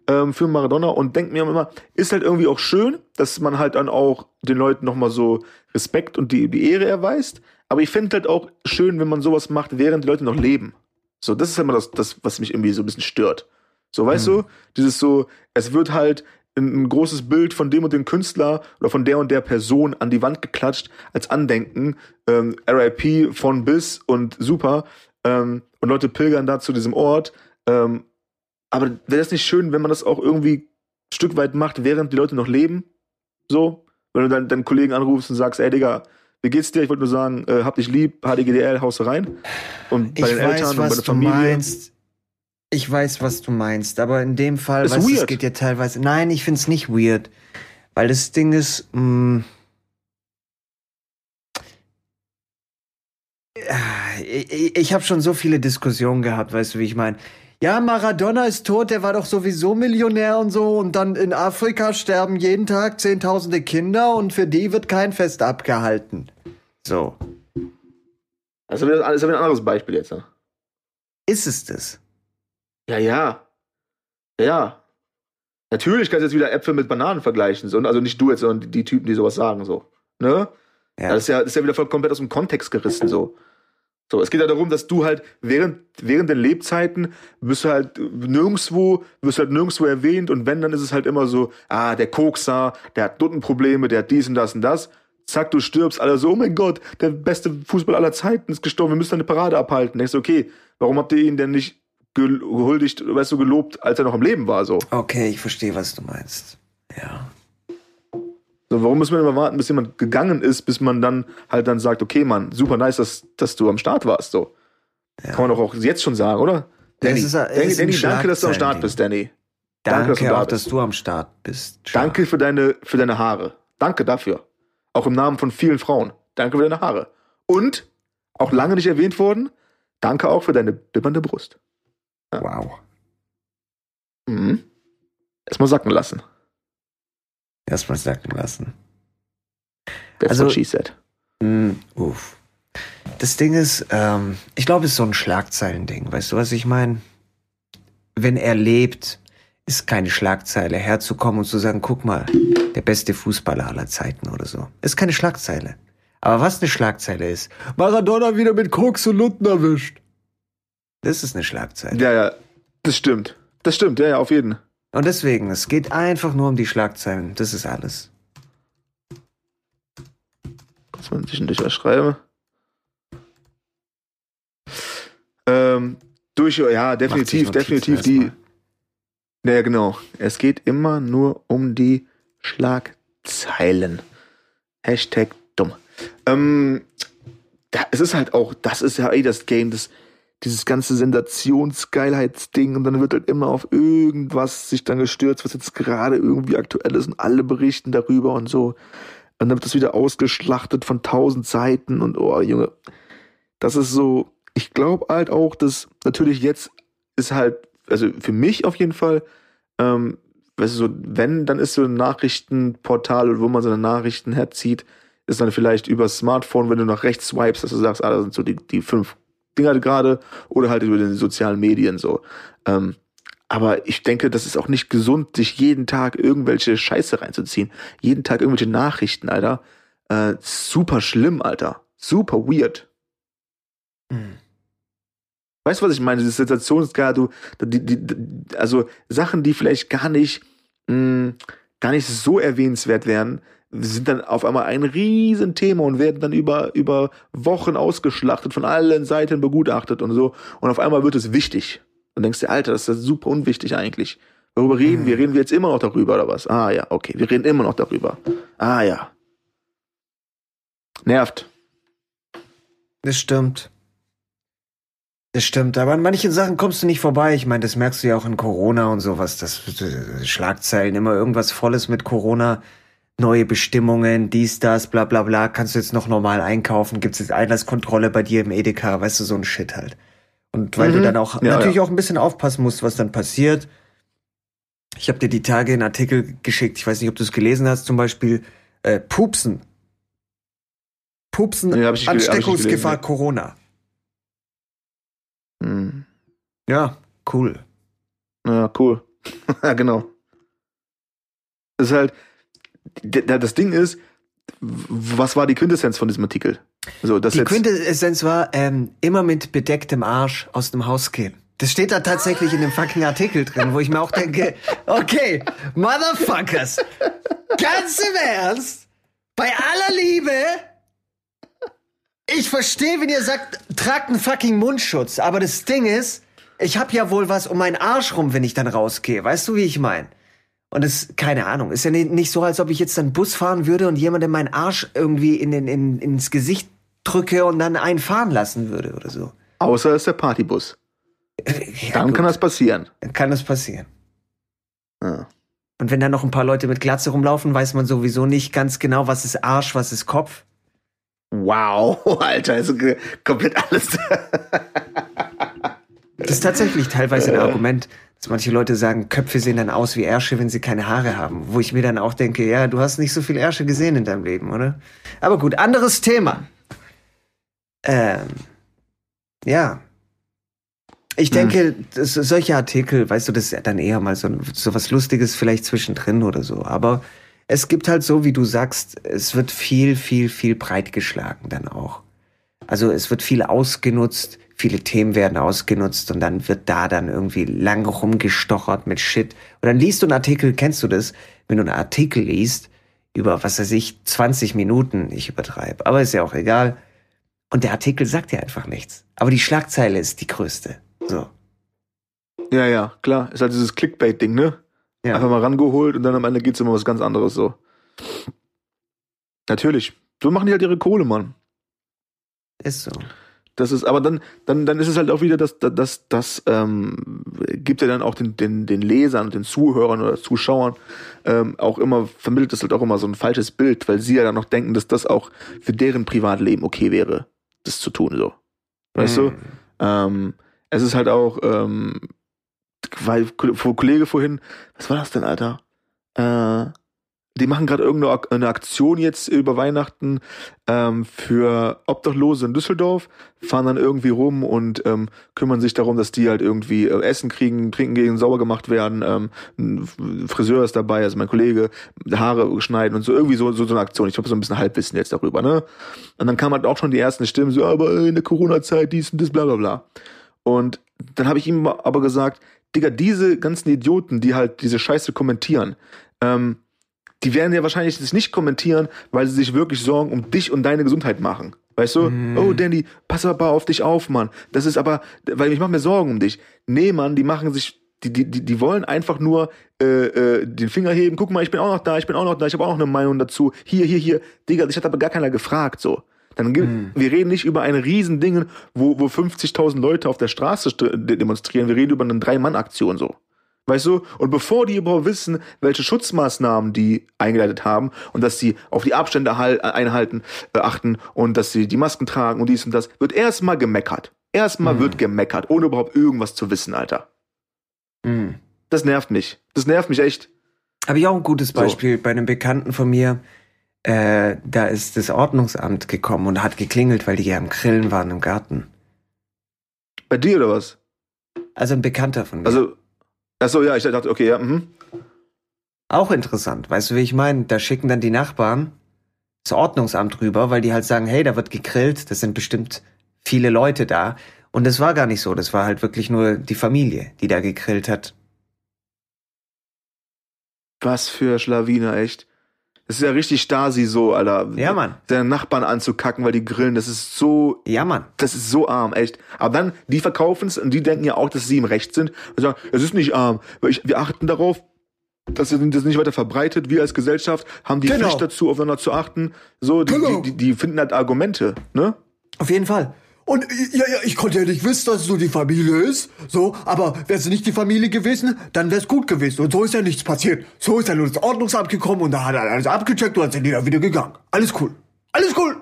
ähm, für Maradona und denkt mir immer, ist halt irgendwie auch schön, dass man halt dann auch den Leuten nochmal so Respekt und die, die Ehre erweist. Aber ich fände halt auch schön, wenn man sowas macht, während die Leute noch leben. So, das ist immer das, das was mich irgendwie so ein bisschen stört. So, weißt du, dieses so, es wird halt ein, ein großes Bild von dem und dem Künstler oder von der und der Person an die Wand geklatscht als Andenken. Ähm, RIP von bis und super. Ähm, und Leute pilgern da zu diesem Ort. Ähm, aber wäre das nicht schön, wenn man das auch irgendwie Stück weit macht, während die Leute noch leben. So, wenn du dann deinen Kollegen anrufst und sagst, ey Digga, wie geht's dir? Ich wollte nur sagen, äh, hab dich lieb, HDGDL, haust rein. Und bei ich den weiß, Eltern und bei der du Familie. meinst. Ich weiß, was du meinst, aber in dem Fall, Ist weißt, du, es weird. geht ja teilweise. Nein, ich find's nicht weird, weil das Ding ist. Mh, ich ich, ich habe schon so viele Diskussionen gehabt, weißt du, wie ich meine. Ja, Maradona ist tot, der war doch sowieso Millionär und so. Und dann in Afrika sterben jeden Tag Zehntausende Kinder und für die wird kein Fest abgehalten. So. Das ist wieder, das ist wieder ein anderes Beispiel jetzt. Ne? Ist es das? Ja, ja. Ja, ja. Natürlich kannst du jetzt wieder Äpfel mit Bananen vergleichen. So, also nicht du jetzt, sondern die, die Typen, die sowas sagen. So. Ne? Ja. Das, ist ja, das ist ja wieder voll komplett aus dem Kontext gerissen. So. So, es geht ja darum, dass du halt während, während den Lebzeiten wirst du halt nirgendwo, wirst halt nirgendwo erwähnt und wenn, dann ist es halt immer so, ah, der Kokser, der hat Duttenprobleme, der hat dies und das und das. Zack, du stirbst, alle so, oh mein Gott, der beste Fußball aller Zeiten ist gestorben, wir müssen eine Parade abhalten. Denkst du, okay, warum habt ihr ihn denn nicht gehuldigt, weißt du, gelobt, als er noch am Leben war, so? Okay, ich verstehe, was du meinst. Ja. So, warum muss man immer warten, bis jemand gegangen ist, bis man dann halt dann sagt, okay, Mann, super nice, dass, dass du am Start warst, so. Ja. Kann man doch auch jetzt schon sagen, oder? Danny, ist- Danny, Danny danke, dass du am Start bist, Danny. Danke, dass du da auch, bist. dass du am Start bist. Danke für deine, für deine Haare. Danke dafür. Auch im Namen von vielen Frauen. Danke für deine Haare. Und, auch lange nicht erwähnt worden, danke auch für deine bibbernde Brust. Wow. Mhm. Erstmal sacken lassen. Erstmal sacken lassen. That's Also- what she said. Mm, uff. Das Ding ist, ähm, ich glaube, es ist so ein Schlagzeilending. Weißt du, was ich meine? Wenn er lebt, ist keine Schlagzeile herzukommen und zu sagen, guck mal, der beste Fußballer aller Zeiten oder so. Ist keine Schlagzeile. Aber was eine Schlagzeile ist, Maradona wieder mit Koks und Lunden erwischt. Das ist eine Schlagzeile. Ja, ja, das stimmt. Das stimmt, ja, ja, auf jeden. Und deswegen, es geht einfach nur um die Schlagzeilen. Das ist alles. Kurz mal zwischendurch was schreiben. Ähm, durch, ja, definitiv, definitiv die. Ja, genau. Es geht immer nur um die Schlagzeilen. Hashtag dumm. Ähm, da, es ist halt auch, das ist ja eh das Game, das, dieses ganze Sensationsgeilheitsding und dann wird halt immer auf irgendwas sich dann gestürzt, was jetzt gerade irgendwie aktuell ist und alle berichten darüber und so. Und dann wird das wieder ausgeschlachtet von tausend Seiten und oh, Junge. Das ist so, ich glaube halt auch, dass natürlich jetzt ist halt, also für mich auf jeden Fall, ähm, weißt du, so, wenn, dann ist so ein Nachrichtenportal, wo man seine Nachrichten herzieht, ist dann vielleicht über Smartphone, wenn du nach rechts swipes, dass du sagst, ah, das sind so die, die fünf Dinger gerade, oder halt über den sozialen Medien so. Ähm, aber ich denke, das ist auch nicht gesund, sich jeden Tag irgendwelche Scheiße reinzuziehen. Jeden Tag irgendwelche Nachrichten, Alter. Äh, super schlimm, Alter. Super weird. Hm. Weißt du, was ich meine? Dieses Sensationsgrad, du, die, die, also Sachen, die vielleicht gar nicht, mh, gar nicht so erwähnenswert wären, sind dann auf einmal ein Riesenthema und werden dann über, über Wochen ausgeschlachtet, von allen Seiten begutachtet und so. Und auf einmal wird es wichtig. Und denkst dir, Alter, das ist super unwichtig eigentlich. Worüber reden wir? Reden wir jetzt immer noch darüber oder was? Ah ja, okay, wir reden immer noch darüber. Ah ja. Nervt. Das stimmt. Das stimmt, aber an manchen Sachen kommst du nicht vorbei. Ich meine, das merkst du ja auch in Corona und sowas, dass äh, Schlagzeilen immer irgendwas Volles mit Corona, neue Bestimmungen, dies, das, bla bla bla, kannst du jetzt noch normal einkaufen, gibt's jetzt Einlasskontrolle bei dir im Edeka, weißt du, so ein Shit halt. Und weil Mhm. du dann auch Ja, natürlich ja. auch ein bisschen aufpassen musst, was dann passiert. Ich habe dir die Tage einen Artikel geschickt, ich weiß nicht, ob du es gelesen hast, zum Beispiel äh, Pupsen. Pupsen, Nee, Ansteckungsgefahr gelesen, Corona. Hm. Ja, cool. Ja, cool. ja, genau. Das ist halt, das Ding ist, was war die Quintessenz von diesem Artikel? So, das Die jetzt, Quintessenz war, ähm, immer mit bedecktem Arsch aus dem Haus gehen. Das steht da tatsächlich in dem fucking Artikel drin, wo ich mir auch denke, okay, Motherfuckers, ganz im Ernst, bei aller Liebe, ich verstehe, wenn ihr sagt, tragt einen fucking Mundschutz, aber das Ding ist, ich hab ja wohl was um meinen Arsch rum, wenn ich dann rausgehe. Weißt du, wie ich mein? Und es, keine Ahnung, ist ja nicht so, als ob ich jetzt dann Bus fahren würde und jemandem meinen Arsch irgendwie in den, in, ins Gesicht drücke und dann einen fahren lassen würde oder so. Außer es ist der Partybus. Ja, dann gut. kann das passieren. Dann kann das passieren. Ja. Und wenn da noch ein paar Leute mit Glatze rumlaufen, weiß man sowieso nicht ganz genau, was ist Arsch, was ist Kopf. Wow, Alter, also komplett alles. Das ist tatsächlich teilweise ein Argument, dass manche Leute sagen, Köpfe sehen dann aus wie Ärsche, wenn sie keine Haare haben. Wo ich mir dann auch denke, ja, du hast nicht so viel Ärsche gesehen in deinem Leben, oder? Aber gut, anderes Thema. Ähm, ja. Ich hm. denke, hm. das, solche Artikel, weißt du, das ist dann eher mal so, so was Lustiges vielleicht zwischendrin oder so. Aber es gibt halt so, wie du sagst, es wird viel, viel, viel breit geschlagen dann auch. Also es wird viel ausgenutzt, viele Themen werden ausgenutzt und dann wird da dann irgendwie lang rumgestochert mit Shit. Und dann liest du einen Artikel, kennst du das? Wenn du einen Artikel liest, über, was weiß ich, 20 Minuten, ich übertreibe, aber ist ja auch egal. Und der Artikel sagt ja einfach nichts. Aber die Schlagzeile ist die größte. So. Ja, ja, klar. Ist halt dieses Clickbait-Ding, ne? Ja. Einfach mal rangeholt und dann am Ende geht's immer was ganz anderes so. Natürlich. So machen die halt ihre Kohle, Mann. Ist so. Das ist, aber dann, dann, dann ist es halt auch wieder, das, das, das, das ähm, gibt ja dann auch den, den, den Lesern, den Zuhörern oder Zuschauern ähm, auch immer, vermittelt das halt auch immer so ein falsches Bild, weil sie ja dann noch denken, dass das auch für deren Privatleben okay wäre, das zu tun, so. Weißt mhm. du? Ähm, es ist halt auch, ähm, weil Kollege vorhin, was war das denn, Alter? Äh, die machen gerade irgendeine Aktion jetzt über Weihnachten ähm, für Obdachlose in Düsseldorf, fahren dann irgendwie rum und ähm, kümmern sich darum, dass die halt irgendwie äh, Essen kriegen, trinken gehen, sauber gemacht werden. Ähm, ein Friseur ist dabei, also mein Kollege, Haare schneiden und so irgendwie so, so, so eine Aktion. Ich habe so ein bisschen Halbwissen jetzt darüber, ne? Und dann kam halt auch schon die ersten Stimmen, so, aber in der Corona-Zeit dies und das, bla bla bla. Und dann habe ich ihm aber gesagt, Digga, diese ganzen Idioten, die halt diese Scheiße kommentieren, ähm, die werden ja wahrscheinlich das nicht kommentieren, weil sie sich wirklich Sorgen um dich und deine Gesundheit machen. Weißt du? Mm. Oh, Danny, pass aber auf dich auf, Mann. Das ist aber, weil ich mache mir Sorgen um dich. Nee, Mann, die machen sich, die, die, die, die wollen einfach nur äh, äh, den Finger heben. Guck mal, ich bin auch noch da, ich bin auch noch da, ich habe auch noch eine Meinung dazu. Hier, hier, hier. Digga, ich hat aber gar keiner gefragt, so. Dann gibt, mm. wir reden nicht über ein Riesending, wo, wo 50.000 Leute auf der Straße demonstrieren. Wir reden über eine Drei-Mann-Aktion, so. Weißt du? Und bevor die überhaupt wissen, welche Schutzmaßnahmen die eingeleitet haben und dass sie auf die Abstände einhalten, äh, achten und dass sie die Masken tragen und dies und das, wird erstmal gemeckert. Erstmal mhm. wird gemeckert, ohne überhaupt irgendwas zu wissen, Alter. Mhm. Das nervt mich. Das nervt mich echt. Habe ich auch ein gutes Beispiel so. bei einem Bekannten von mir. Äh, da ist das Ordnungsamt gekommen und hat geklingelt, weil die ja am Grillen waren im Garten. Bei dir oder was? Also ein Bekannter von mir. Also Achso, ja, ich dachte, okay, ja. Mhm. Auch interessant. Weißt du, wie ich meine? Da schicken dann die Nachbarn das Ordnungsamt rüber, weil die halt sagen, hey, da wird gegrillt, das sind bestimmt viele Leute da. Und das war gar nicht so. Das war halt wirklich nur die Familie, die da gegrillt hat. Was für Schlawiner, echt. Das ist ja richtig Stasi so, Alter. Ja, Mann. Seine Nachbarn anzukacken, weil die grillen, das ist so. Ja, Mann. Das ist so arm, echt. Aber dann, die verkaufen es und die denken ja auch, dass sie im Recht sind. Und sagen, es ist nicht arm, weil ich, wir achten darauf, dass das nicht weiter verbreitet. Wir als Gesellschaft haben die genau. Pflicht dazu, aufeinander zu achten. So, die, genau. die, die, die finden halt Argumente, ne? Auf jeden Fall. Und ja, ja, ich konnte ja nicht wissen, dass es so die Familie ist. So, aber wäre es nicht die Familie gewesen, dann wäre es gut gewesen. Und so ist ja nichts passiert. So ist ja nur das Ordnungsamt gekommen und da hat er alles abgecheckt und dann sind die da wieder gegangen. Alles cool. Alles cool.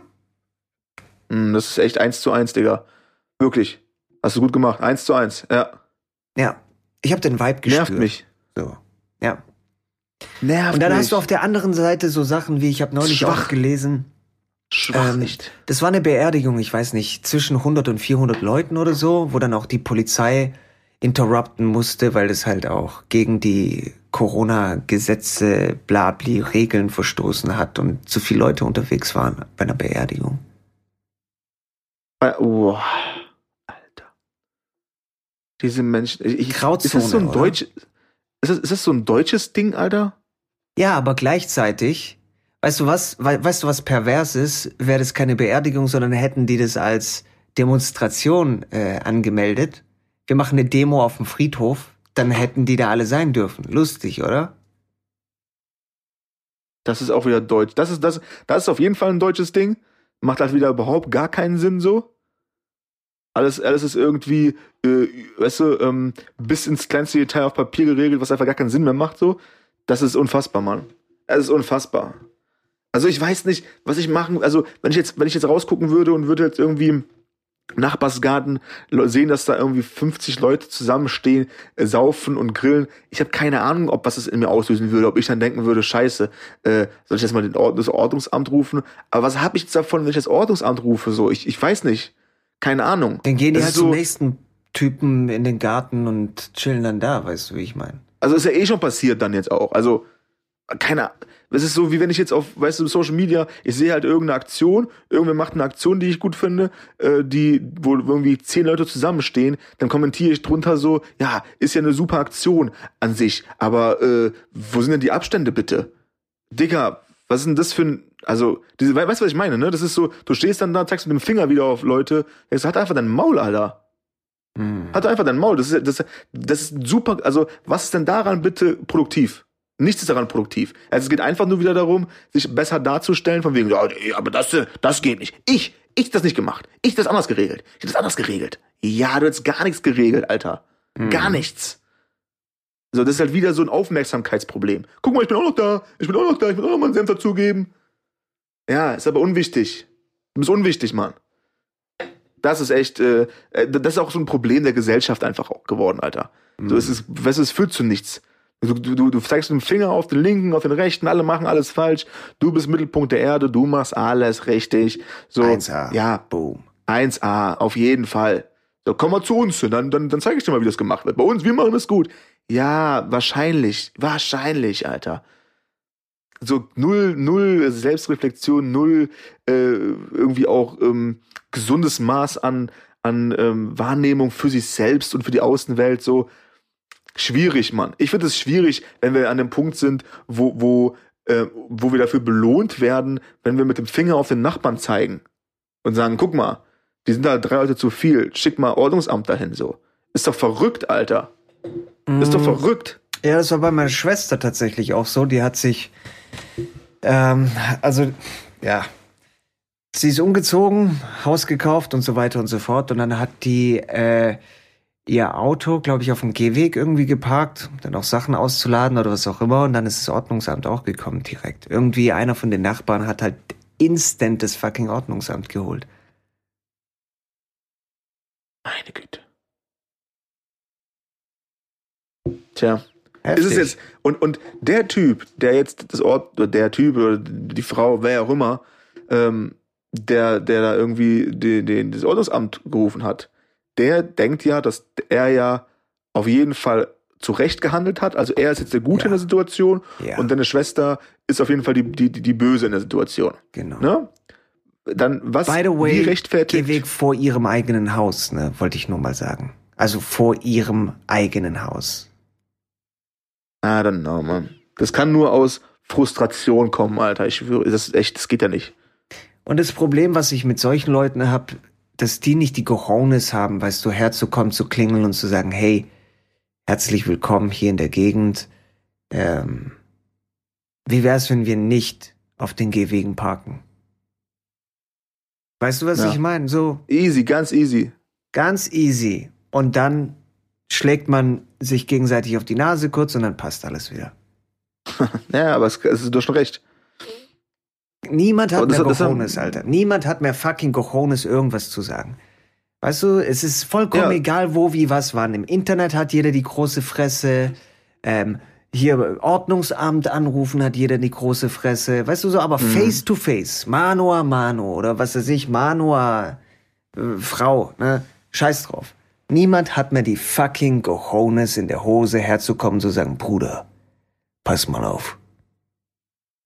Mm, das ist echt eins zu eins, Digga. Wirklich. Hast du gut gemacht. Eins zu eins, ja. Ja. Ich habe den Vibe gespürt. Nervt mich. So. Ja. Nervt Und dann mich. hast du auf der anderen Seite so Sachen wie, ich habe neulich Schwach. auch gelesen, Schwach ähm. Das war eine Beerdigung, ich weiß nicht, zwischen 100 und 400 Leuten oder so, wo dann auch die Polizei interrupten musste, weil das halt auch gegen die Corona-Gesetze, blabli, Regeln verstoßen hat und zu viele Leute unterwegs waren bei einer Beerdigung. Oh, Alter. Diese Menschen. Ich, Grauzone, ist das so ein Deutsch, ist das, ist das so ein deutsches Ding, Alter? Ja, aber gleichzeitig Weißt du was? weißt du, was pervers ist? Wäre das keine Beerdigung, sondern hätten die das als Demonstration äh, angemeldet. Wir machen eine Demo auf dem Friedhof, dann hätten die da alle sein dürfen. Lustig, oder? Das ist auch wieder deutsch. Das ist, das, das ist auf jeden Fall ein deutsches Ding. Macht halt wieder überhaupt gar keinen Sinn so. Alles, alles ist irgendwie, äh, weißt du, ähm, bis ins kleinste Detail auf Papier geregelt, was einfach gar keinen Sinn mehr macht so. Das ist unfassbar, Mann. Es ist unfassbar. Also ich weiß nicht, was ich machen, also wenn ich jetzt, wenn ich jetzt rausgucken würde und würde jetzt irgendwie im Nachbarsgarten sehen, dass da irgendwie 50 Leute zusammenstehen, äh, saufen und grillen. Ich habe keine Ahnung, ob was das in mir auslösen würde, ob ich dann denken würde, scheiße, äh, soll ich jetzt mal den Ord das Ordnungsamt rufen? Aber was habe ich jetzt davon, wenn ich das Ordnungsamt rufe? So, ich, ich weiß nicht. Keine Ahnung. Dann gehen die Das halt ist zum so- nächsten Typen in den Garten und chillen dann da, weißt du, wie ich meine? Also ist ja eh schon passiert dann jetzt auch. Also, keine Ahnung. Es ist so, wie wenn ich jetzt auf, weißt du, Social Media, ich sehe halt irgendeine Aktion, irgendwer macht eine Aktion, die ich gut finde, äh, die, wo irgendwie zehn Leute zusammenstehen, dann kommentiere ich drunter so, ja, ist ja eine super Aktion an sich, aber äh, wo sind denn die Abstände bitte? Digga, was ist denn das für ein, also, diese, we- weißt du, was ich meine, ne? Das ist so, du stehst dann da, zeigst mit dem Finger wieder auf Leute, jetzt hat einfach dein Maul, Alter. Hm. Hat einfach dein Maul. Das ist, das, das ist super. Also, was ist denn daran bitte produktiv? Nichts ist daran produktiv. Also, es geht einfach nur wieder darum, sich besser darzustellen, von wegen, ja, aber das, äh, das geht nicht. Ich, ich hab das nicht gemacht. Ich hab das anders geregelt. Ich hab das anders geregelt. Ja, du hast gar nichts geregelt, Alter. Gar nichts. So, das ist halt wieder so ein Aufmerksamkeitsproblem. Guck mal, ich bin auch noch da. Ich bin auch noch da. Ich will auch noch mal einen Senf dazugeben. Ja, ist aber unwichtig. Du bist unwichtig, Mann. Das ist echt, äh, äh, das ist auch so ein Problem der Gesellschaft einfach geworden, Alter. So, es ist, weißt du, es führt zu nichts. Du, du, du, du zeigst mit dem Finger auf den linken, auf den rechten, alle machen alles falsch. Du bist Mittelpunkt der Erde, du machst alles richtig. So, 1A. ja, Boom. 1A, auf jeden Fall. So, komm mal zu uns, dann, dann, dann zeige ich dir mal, wie das gemacht wird. Bei uns, wir machen das gut. Ja, wahrscheinlich, wahrscheinlich, Alter. So null, null Selbstreflexion, null äh, irgendwie auch ähm, gesundes Maß an, an ähm, Wahrnehmung für sich selbst und für die Außenwelt. So schwierig, Mann. Ich finde es schwierig, wenn wir an dem Punkt sind, wo, wo, äh, wo wir dafür belohnt werden, wenn wir mit dem Finger auf den Nachbarn zeigen und sagen, guck mal, die sind da drei Leute zu viel, schick mal Ordnungsamt dahin so. Ist doch verrückt, Alter. Ist doch verrückt. Ja, das war bei meiner Schwester tatsächlich auch so. Die hat sich, ähm, also, ja, sie ist umgezogen, Haus gekauft und so weiter und so fort. Und dann hat die äh, ihr Auto, glaube ich, auf dem Gehweg irgendwie geparkt, um dann auch Sachen auszuladen oder was auch immer. Und dann ist das Ordnungsamt auch gekommen direkt. Irgendwie einer von den Nachbarn hat halt instant das fucking Ordnungsamt geholt. Meine Güte. Tja. Ist Heftig. es jetzt, und, und der Typ, der jetzt das Ort, oder der Typ oder die Frau, wer auch immer, ähm, der, der da irgendwie den, den, das Ordnungsamt gerufen hat, der denkt ja, dass er ja auf jeden Fall zu Recht gehandelt hat. Also er ist jetzt der Gute Ja. in der Situation Ja. und deine Schwester ist auf jeden Fall die, die, die, Böse in der Situation. Genau. Ne? Dann, was, By the way, wie rechtfertigt, Gehweg vor ihrem eigenen Haus, ne, wollte ich nur mal sagen. Also vor ihrem eigenen Haus. I don't know, man. Das kann nur aus Frustration kommen, Alter. Ich das ist echt, das geht ja nicht. Und das Problem, was ich mit solchen Leuten habe, dass die nicht die Cojones haben, weißt du, herzukommen, zu klingeln und zu sagen, hey, herzlich willkommen hier in der Gegend. Ähm, wie wär's, wenn wir nicht auf den Gehwegen parken? Weißt du, was Ja. ich meine? So Easy, ganz easy. ganz easy. Und dann schlägt man sich gegenseitig auf die Nase kurz und dann passt alles wieder. Ja, aber es, es ist doch schon recht. Niemand hat mehr Cojones, Alter. Niemand hat mehr fucking Cojones, irgendwas zu sagen. Weißt du, es ist vollkommen Ja. egal, wo, wie, was, wann. Im Internet hat jeder die große Fresse. Ähm, hier Ordnungsamt anrufen hat jeder die große Fresse. Weißt du so, aber Mhm. face to face, mano a mano oder was weiß ich, mano a äh, Frau, ne? Scheiß drauf. Niemand hat mehr die fucking Cojones in der Hose herzukommen zu sagen, Bruder, pass mal auf.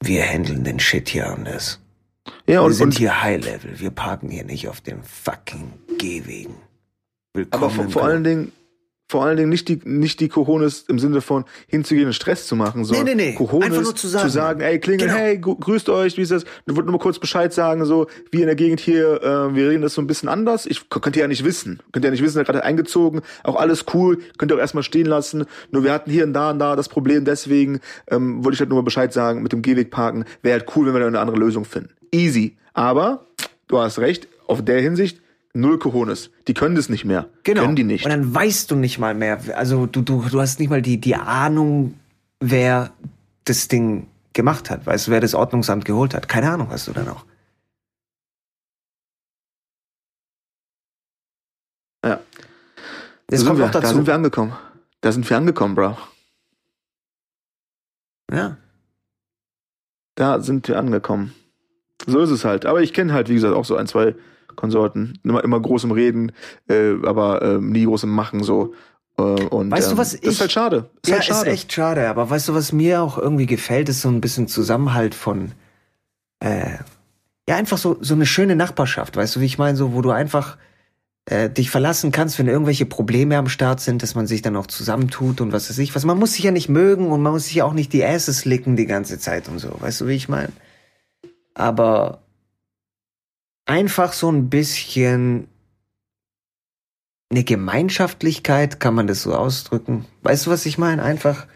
Wir handeln den Shit hier anders. Ja, Wir und, sind und hier High Level. Wir parken hier nicht auf den fucking Gehwegen. aber Willkommen. vor, im vor Club. allen Dingen, vor allen Dingen nicht die, nicht die Cojones im Sinne von hinzugehen und Stress zu machen, sondern nee, nee. Cojones Einfach nur zu sagen. ey, klingel, Genau. hey, grüßt euch, wie ist das? Du wollt nur mal kurz Bescheid sagen, so, wie in der Gegend hier, äh, wir reden das so ein bisschen anders. Ich könnt ihr ja nicht wissen. Könnt ihr ja nicht wissen, er gerade eingezogen, auch alles cool, könnt ihr auch erstmal stehen lassen. Nur wir hatten hier und da und da das Problem, deswegen ähm, wollte ich halt nur mal Bescheid sagen, mit dem Gehweg parken, wäre halt cool, wenn wir da eine andere Lösung finden. Easy. Aber, du hast recht, auf der Hinsicht, null Cojones. Die können das nicht mehr. Genau. Können die nicht. Und dann weißt du nicht mal mehr. Also du, du, du hast nicht mal die, die Ahnung, wer das Ding gemacht hat. Weißt du, wer das Ordnungsamt geholt hat? Keine Ahnung hast du dann auch. Ja. Das da, kommt sind wir, noch da dazu. sind wir angekommen. Da sind wir angekommen, bro. ja. Da sind wir angekommen. So ist es halt. Aber ich kenne halt, wie gesagt, auch so ein, zwei Konsorten. Immer, immer groß im Reden, äh, aber äh, nie groß im Machen so. Äh, und, Weißt du, ähm, was Das ich- ist halt schade. Ist ja, halt schade. ist echt schade. Aber weißt du, was mir auch irgendwie gefällt, ist so ein bisschen Zusammenhalt von, äh, ja, einfach so, so eine schöne Nachbarschaft. Weißt du, wie ich meine? So, wo du einfach äh, dich verlassen kannst, wenn irgendwelche Probleme am Start sind, dass man sich dann auch zusammentut und was weiß ich was. Man muss sich ja nicht mögen und man muss sich ja auch nicht die Asses licken die ganze Zeit und so. Weißt du, wie ich meine? Aber einfach so ein bisschen eine Gemeinschaftlichkeit, kann man das so ausdrücken? Weißt du, was ich meine? Einfach,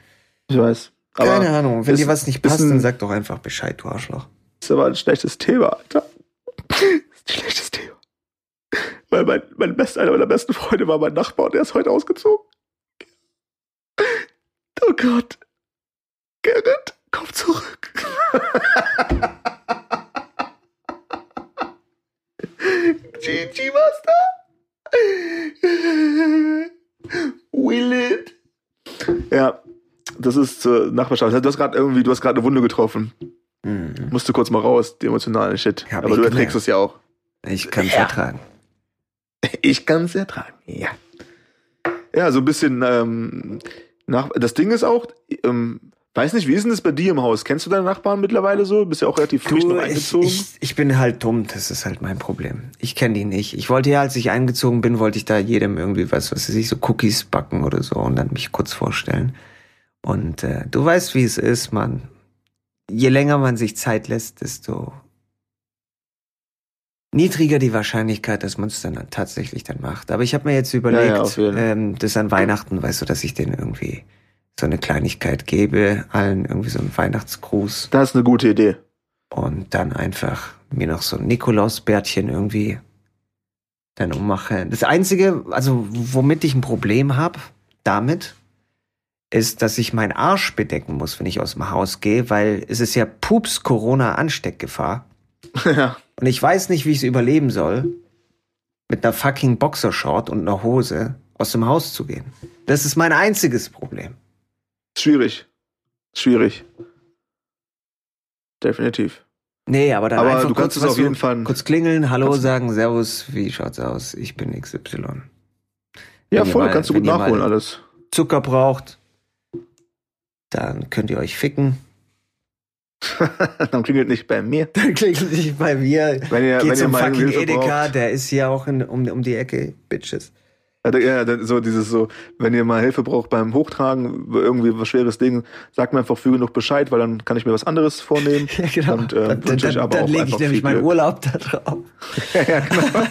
Ich weiß. Aber keine Ahnung, wenn ist- dir was nicht passt, ein- dann sag doch einfach Bescheid, du Arschloch. ist aber ein schlechtes Thema, Alter. Das ist ein schlechtes Thema. Weil mein, mein best, einer meiner besten Freunde war mein Nachbar und der ist heute ausgezogen. Oh Gott. Gerrit, komm zurück. Was da? Will it? Ja, das ist zur Nachbarschaft. Du hast gerade irgendwie, du hast gerade eine Wunde getroffen. Hm, Musste kurz mal raus, die emotionale Shit. Hab Aber du erträgst es ja auch. ich kann's Ja. ertragen. Ich kann es ertragen. Ja. Ja, so ein bisschen ähm, nach. Das Ding ist auch, ähm, weiß nicht, wie ist denn das bei dir im Haus? Kennst du deine Nachbarn mittlerweile so? Bist ja auch relativ frisch noch ich, eingezogen. ich, ich bin halt dumm, das ist halt mein Problem. Ich kenne die nicht. Ich wollte ja, als ich eingezogen bin, wollte ich da jedem irgendwie was, was weiß ich, so Cookies backen oder so und dann mich kurz vorstellen. Und äh, du weißt, wie es ist, man. Je länger man sich Zeit lässt, desto niedriger die Wahrscheinlichkeit, dass man es dann tatsächlich dann macht. Aber ich habe mir jetzt überlegt, Ja, ja, ähm, das an Weihnachten, weißt du, dass ich denen irgendwie so eine Kleinigkeit gebe, allen irgendwie so einen Weihnachtsgruß das ist eine gute Idee. und dann einfach mir noch so ein Nikolausbärtchen irgendwie dann ummache. Das Einzige, also womit ich ein Problem habe damit, ist, dass ich meinen Arsch bedecken muss, wenn ich aus dem Haus gehe, weil es ist ja Pups Corona-Ansteckgefahr. ja. Und ich weiß nicht, wie ich es überleben soll, mit einer fucking Boxershort und einer Hose aus dem Haus zu gehen. Das ist mein einziges Problem. Schwierig. Schwierig. Definitiv. Nee, aber dann Aber einfach du kurz, kannst es auf jeden Fall- kurz klingeln, Hallo du- sagen, Servus, wie schaut's aus? Ich bin XY. Ja, Wenn ihr voll, mal- kannst du gut ihr nachholen alles. Zucker braucht, dann könnt ihr euch ficken. Dann klingelt nicht bei mir. Dann klingelt nicht bei mir. Wenn ihr, Geht wenn ihr zum mal fucking Edeka, braucht. der ist hier auch in, um, um die Ecke, Bitches. Ja, Ja, dann so dieses so, wenn ihr mal Hilfe braucht beim Hochtragen, irgendwie was schweres Ding, sagt mir einfach früh genug Bescheid, weil dann kann ich mir was anderes vornehmen. Ja, genau. Und, äh, dann dann, dann auch lege ich nämlich meinen. Urlaub da drauf. ja, genau.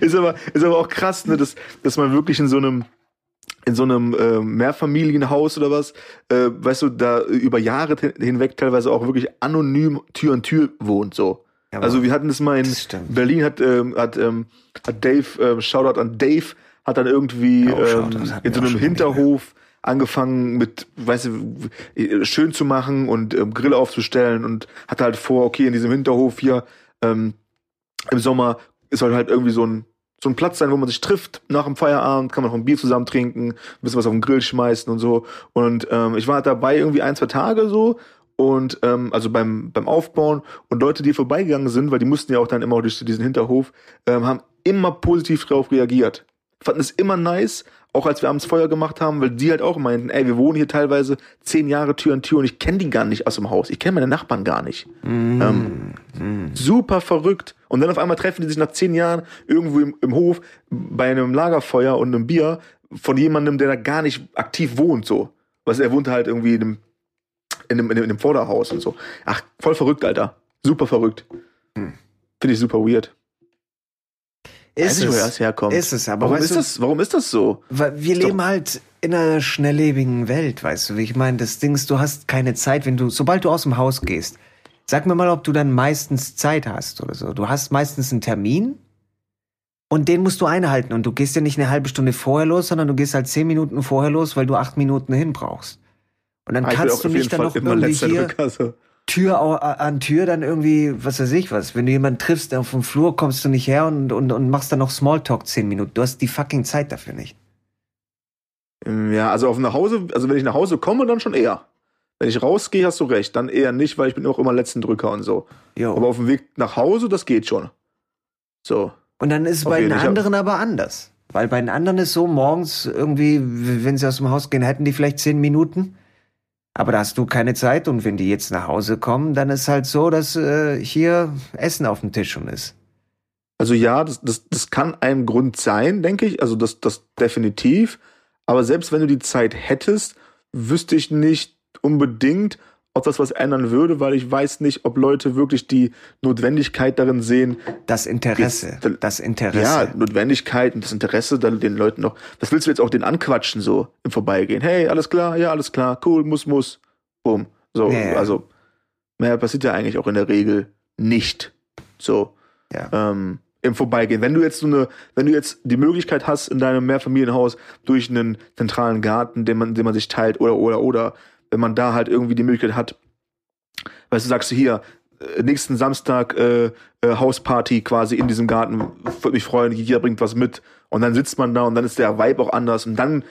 ist aber ist aber auch krass, ne, dass dass man wirklich in so einem in so einem äh, Mehrfamilienhaus oder was, äh, weißt du, da über Jahre hin- hinweg teilweise auch wirklich anonym Tür an Tür wohnt so. Ja, also wir hatten das mal in das. Berlin hat ähm, hat ähm, hat Dave ähm, Shoutout an Dave hat dann irgendwie Shoutout, ähm, in so einem Hinterhof angefangen mit, weißt du, w- schön zu machen und ähm, Grill aufzustellen und hatte halt vor, okay, in diesem Hinterhof hier ähm, im Sommer soll halt irgendwie so ein so ein Platz sein, wo man sich trifft nach dem Feierabend, kann man noch ein Bier zusammen trinken, ein bisschen was auf den Grill schmeißen und so. Und ähm, ich war halt dabei irgendwie ein, zwei Tage so und ähm, also beim beim Aufbauen und Leute, die vorbeigegangen sind, weil die mussten ja auch dann immer durch diesen Hinterhof, ähm, haben immer positiv drauf reagiert. Fanden es immer nice, auch als wir abends Feuer gemacht haben, weil die halt auch meinten, ey, wir wohnen hier teilweise zehn Jahre Tür an Tür und ich kenne die gar nicht aus dem Haus. Ich kenne meine Nachbarn gar nicht. Mm. Ähm, Super verrückt. Und dann auf einmal treffen die sich nach zehn Jahren irgendwo im, im Hof bei einem Lagerfeuer und einem Bier von jemandem, der da gar nicht aktiv wohnt, so. Was er wohnt halt irgendwie in einem, in einem, in einem, in einem Vorderhaus und so. Ach, voll verrückt, Alter. Super verrückt. Hm. Finde ich super weird. Weiß Ist woher es. das herkommt. Ist es, aber Warum ist, das, warum ist das so? Weil wir Ist doch- leben halt in einer schnelllebigen Welt, weißt du, wie ich meine, das Ding ist, du hast keine Zeit, wenn du, sobald du aus dem Haus gehst, sag mir mal, ob du dann meistens Zeit hast oder so. Du hast meistens einen Termin und den musst du einhalten und du gehst ja nicht eine halbe Stunde vorher los, sondern du gehst halt zehn Minuten vorher los, weil du acht Minuten hin brauchst. Und dann Ah, kannst du nicht dann Fall noch immer irgendwie hier Drücker. So. Tür an Tür dann irgendwie, was weiß ich was. Wenn du jemanden triffst auf dem Flur, kommst du nicht her und, und, und machst dann noch Smalltalk zehn Minuten. Du hast die fucking Zeit dafür nicht. Ähm, Ja, also auf nach Hause, also wenn ich nach Hause komme, dann schon eher. Wenn ich rausgehe, hast du recht. Dann eher nicht, weil ich bin auch immer letzten Drücker und so. Jo. Aber auf dem Weg nach Hause, das geht schon. So. Und dann ist es bei den anderen aber anders. Weil bei den anderen ist so, morgens irgendwie, wenn sie aus dem Haus gehen, hätten die vielleicht zehn Minuten. Aber da hast du keine Zeit. Und wenn die jetzt nach Hause kommen, dann ist halt so, dass äh, hier Essen auf dem Tisch schon ist. Also ja, das, das, das kann ein Grund sein, denke ich. Also das, das definitiv. Aber selbst wenn du die Zeit hättest, wüsste ich nicht unbedingt, ob das was ändern würde, weil ich weiß nicht, ob Leute wirklich die Notwendigkeit darin sehen, Das Interesse. Jetzt- das Interesse. Ja, Notwendigkeit und das Interesse, dann den Leuten noch. Was willst du jetzt auch den anquatschen, so im Vorbeigehen? Hey, alles klar, ja, alles klar, cool, muss, muss. Boom. So, ja. also, mehr passiert ja eigentlich auch in der Regel nicht. So, Ja. ähm, im Vorbeigehen. Wenn du jetzt so eine, wenn du jetzt die Möglichkeit hast, in deinem Mehrfamilienhaus durch einen zentralen Garten, den man, den man sich teilt, oder, oder, oder, wenn man da halt irgendwie die Möglichkeit hat, weißt du, sagst du hier, äh, nächsten Samstag äh, äh, Hausparty quasi in diesem Garten, würde mich freuen, jeder bringt was mit und dann sitzt man da und dann ist der Vibe auch anders und dann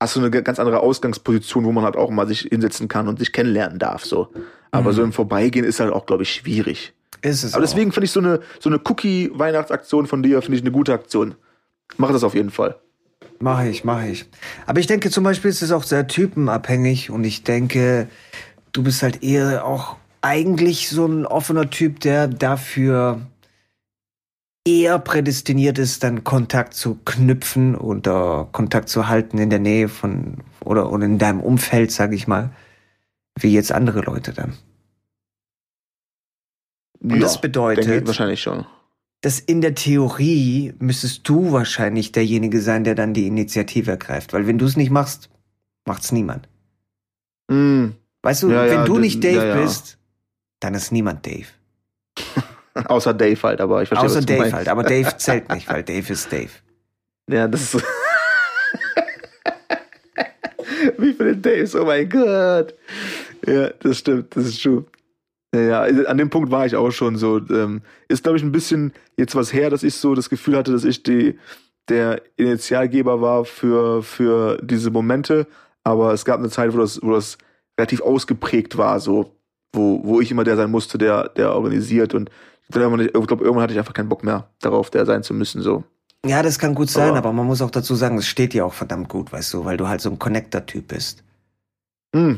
hast du eine ganz andere Ausgangsposition, wo man halt auch mal sich hinsetzen kann und sich kennenlernen darf, so. Aber so im Vorbeigehen ist halt auch, glaube ich, schwierig. Ist es Aber deswegen finde ich so eine, so eine Cookie-Weihnachtsaktion von dir, finde ich eine gute Aktion. Mach das auf jeden Fall. Mache ich, mache ich. Aber ich denke zum Beispiel, es ist auch sehr typenabhängig und ich denke, du bist halt eher auch eigentlich so ein offener Typ, der dafür eher prädestiniert ist, dann Kontakt zu knüpfen oder Kontakt zu halten in der Nähe von oder, oder in deinem Umfeld, sage ich mal, wie jetzt andere Leute dann. Und das bedeutet, wahrscheinlich schon. Dass in der Theorie müsstest du wahrscheinlich derjenige sein, der dann die Initiative ergreift. Weil wenn du es nicht machst, macht's niemand. Mm, Weißt du, Ja, wenn ja, du nicht Dave ja, bist, dann ist niemand Dave. außer Dave halt, aber ich verstehe, Außer was Dave meinst. halt. Aber Dave zählt nicht, weil Dave ist Dave. Ja, das ist. Wie viele Days, oh mein Gott. Ja, das stimmt, das ist true. Ja, ja, an dem Punkt war ich auch schon so. Ähm, ist, glaube ich, ein bisschen jetzt was her, dass ich so das Gefühl hatte, dass ich die, der Initialgeber war für, für diese Momente. Aber es gab eine Zeit, wo das, wo das relativ ausgeprägt war, so, wo, wo ich immer der sein musste, der, der organisiert. Und ich glaube, irgendwann hatte ich einfach keinen Bock mehr darauf, der sein zu müssen, so. Ja, das kann gut sein, Aber- aber man muss auch dazu sagen, es steht dir auch verdammt gut, weißt du, weil du halt so ein Connector-Typ bist. Mm.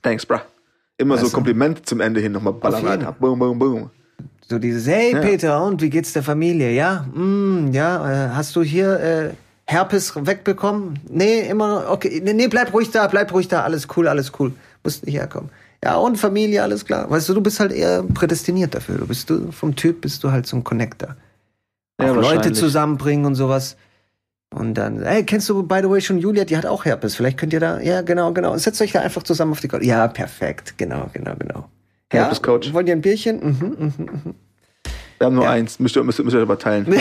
Thanks, bruh. Immer so Weißt du? Komplimente zum Ende hin nochmal ballern. Alter. Boom, boom, boom. So dieses, hey Ja. Peter, und wie geht's der Familie? Ja, mm, ja, äh, hast du hier äh, Herpes wegbekommen? Nee, immer, okay, nee, nee, bleib ruhig da, bleib ruhig da, alles cool, alles cool. Musst nicht herkommen. Ja, und Familie, alles klar. Weißt du, du bist halt eher prädestiniert dafür. Du bist du, vom Typ bist du halt so ein Connector. Ja, Leute zusammenbringen und sowas. Und dann, hey, kennst du by the way schon Julia? Die hat auch Herpes. Vielleicht könnt ihr da, ja, genau, genau. Setzt euch da einfach zusammen auf die Couch. Ja, perfekt. Genau, genau, genau. Ja, Herpes-Coach. wollt ihr ein Bierchen? Mhm, mhm, mhm. Wir haben nur Ja. eins. Müsst ihr, müsst, ihr- müsst ihr aber teilen.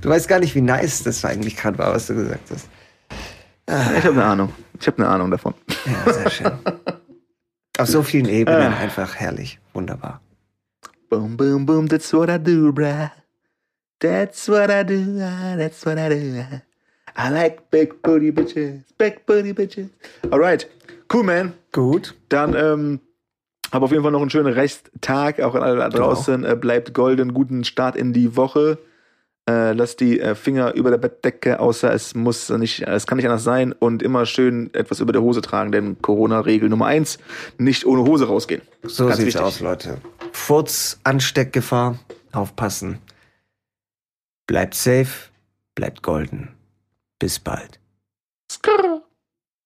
Du weißt gar nicht, wie nice das eigentlich gerade war, was du gesagt hast. ich habe eine Ahnung. Ich habe eine Ahnung davon. Ja, sehr schön. Auf so vielen Ebenen einfach herrlich. Wunderbar. Boom, boom, boom. That's what I do, bruh. That's what I do. ah, That's what I do. ah. I like big booty bitches. Big booty bitches. Alright. Cool, man. Gut. Dann ähm, hab auf jeden Fall noch einen schönen Resttag, auch an alle da draußen. Äh, bleibt golden, guten Start in die Woche. Äh, lasst die äh, Finger über der Bettdecke, außer es muss nicht, es kann nicht anders sein und immer schön etwas über der Hose tragen, denn Corona-Regel Nummer eins, nicht ohne Hose rausgehen. So Ganz sieht's wichtig. aus, Leute. Furz, Ansteckgefahr, aufpassen. Bleibt safe, bleibt golden. Bis bald.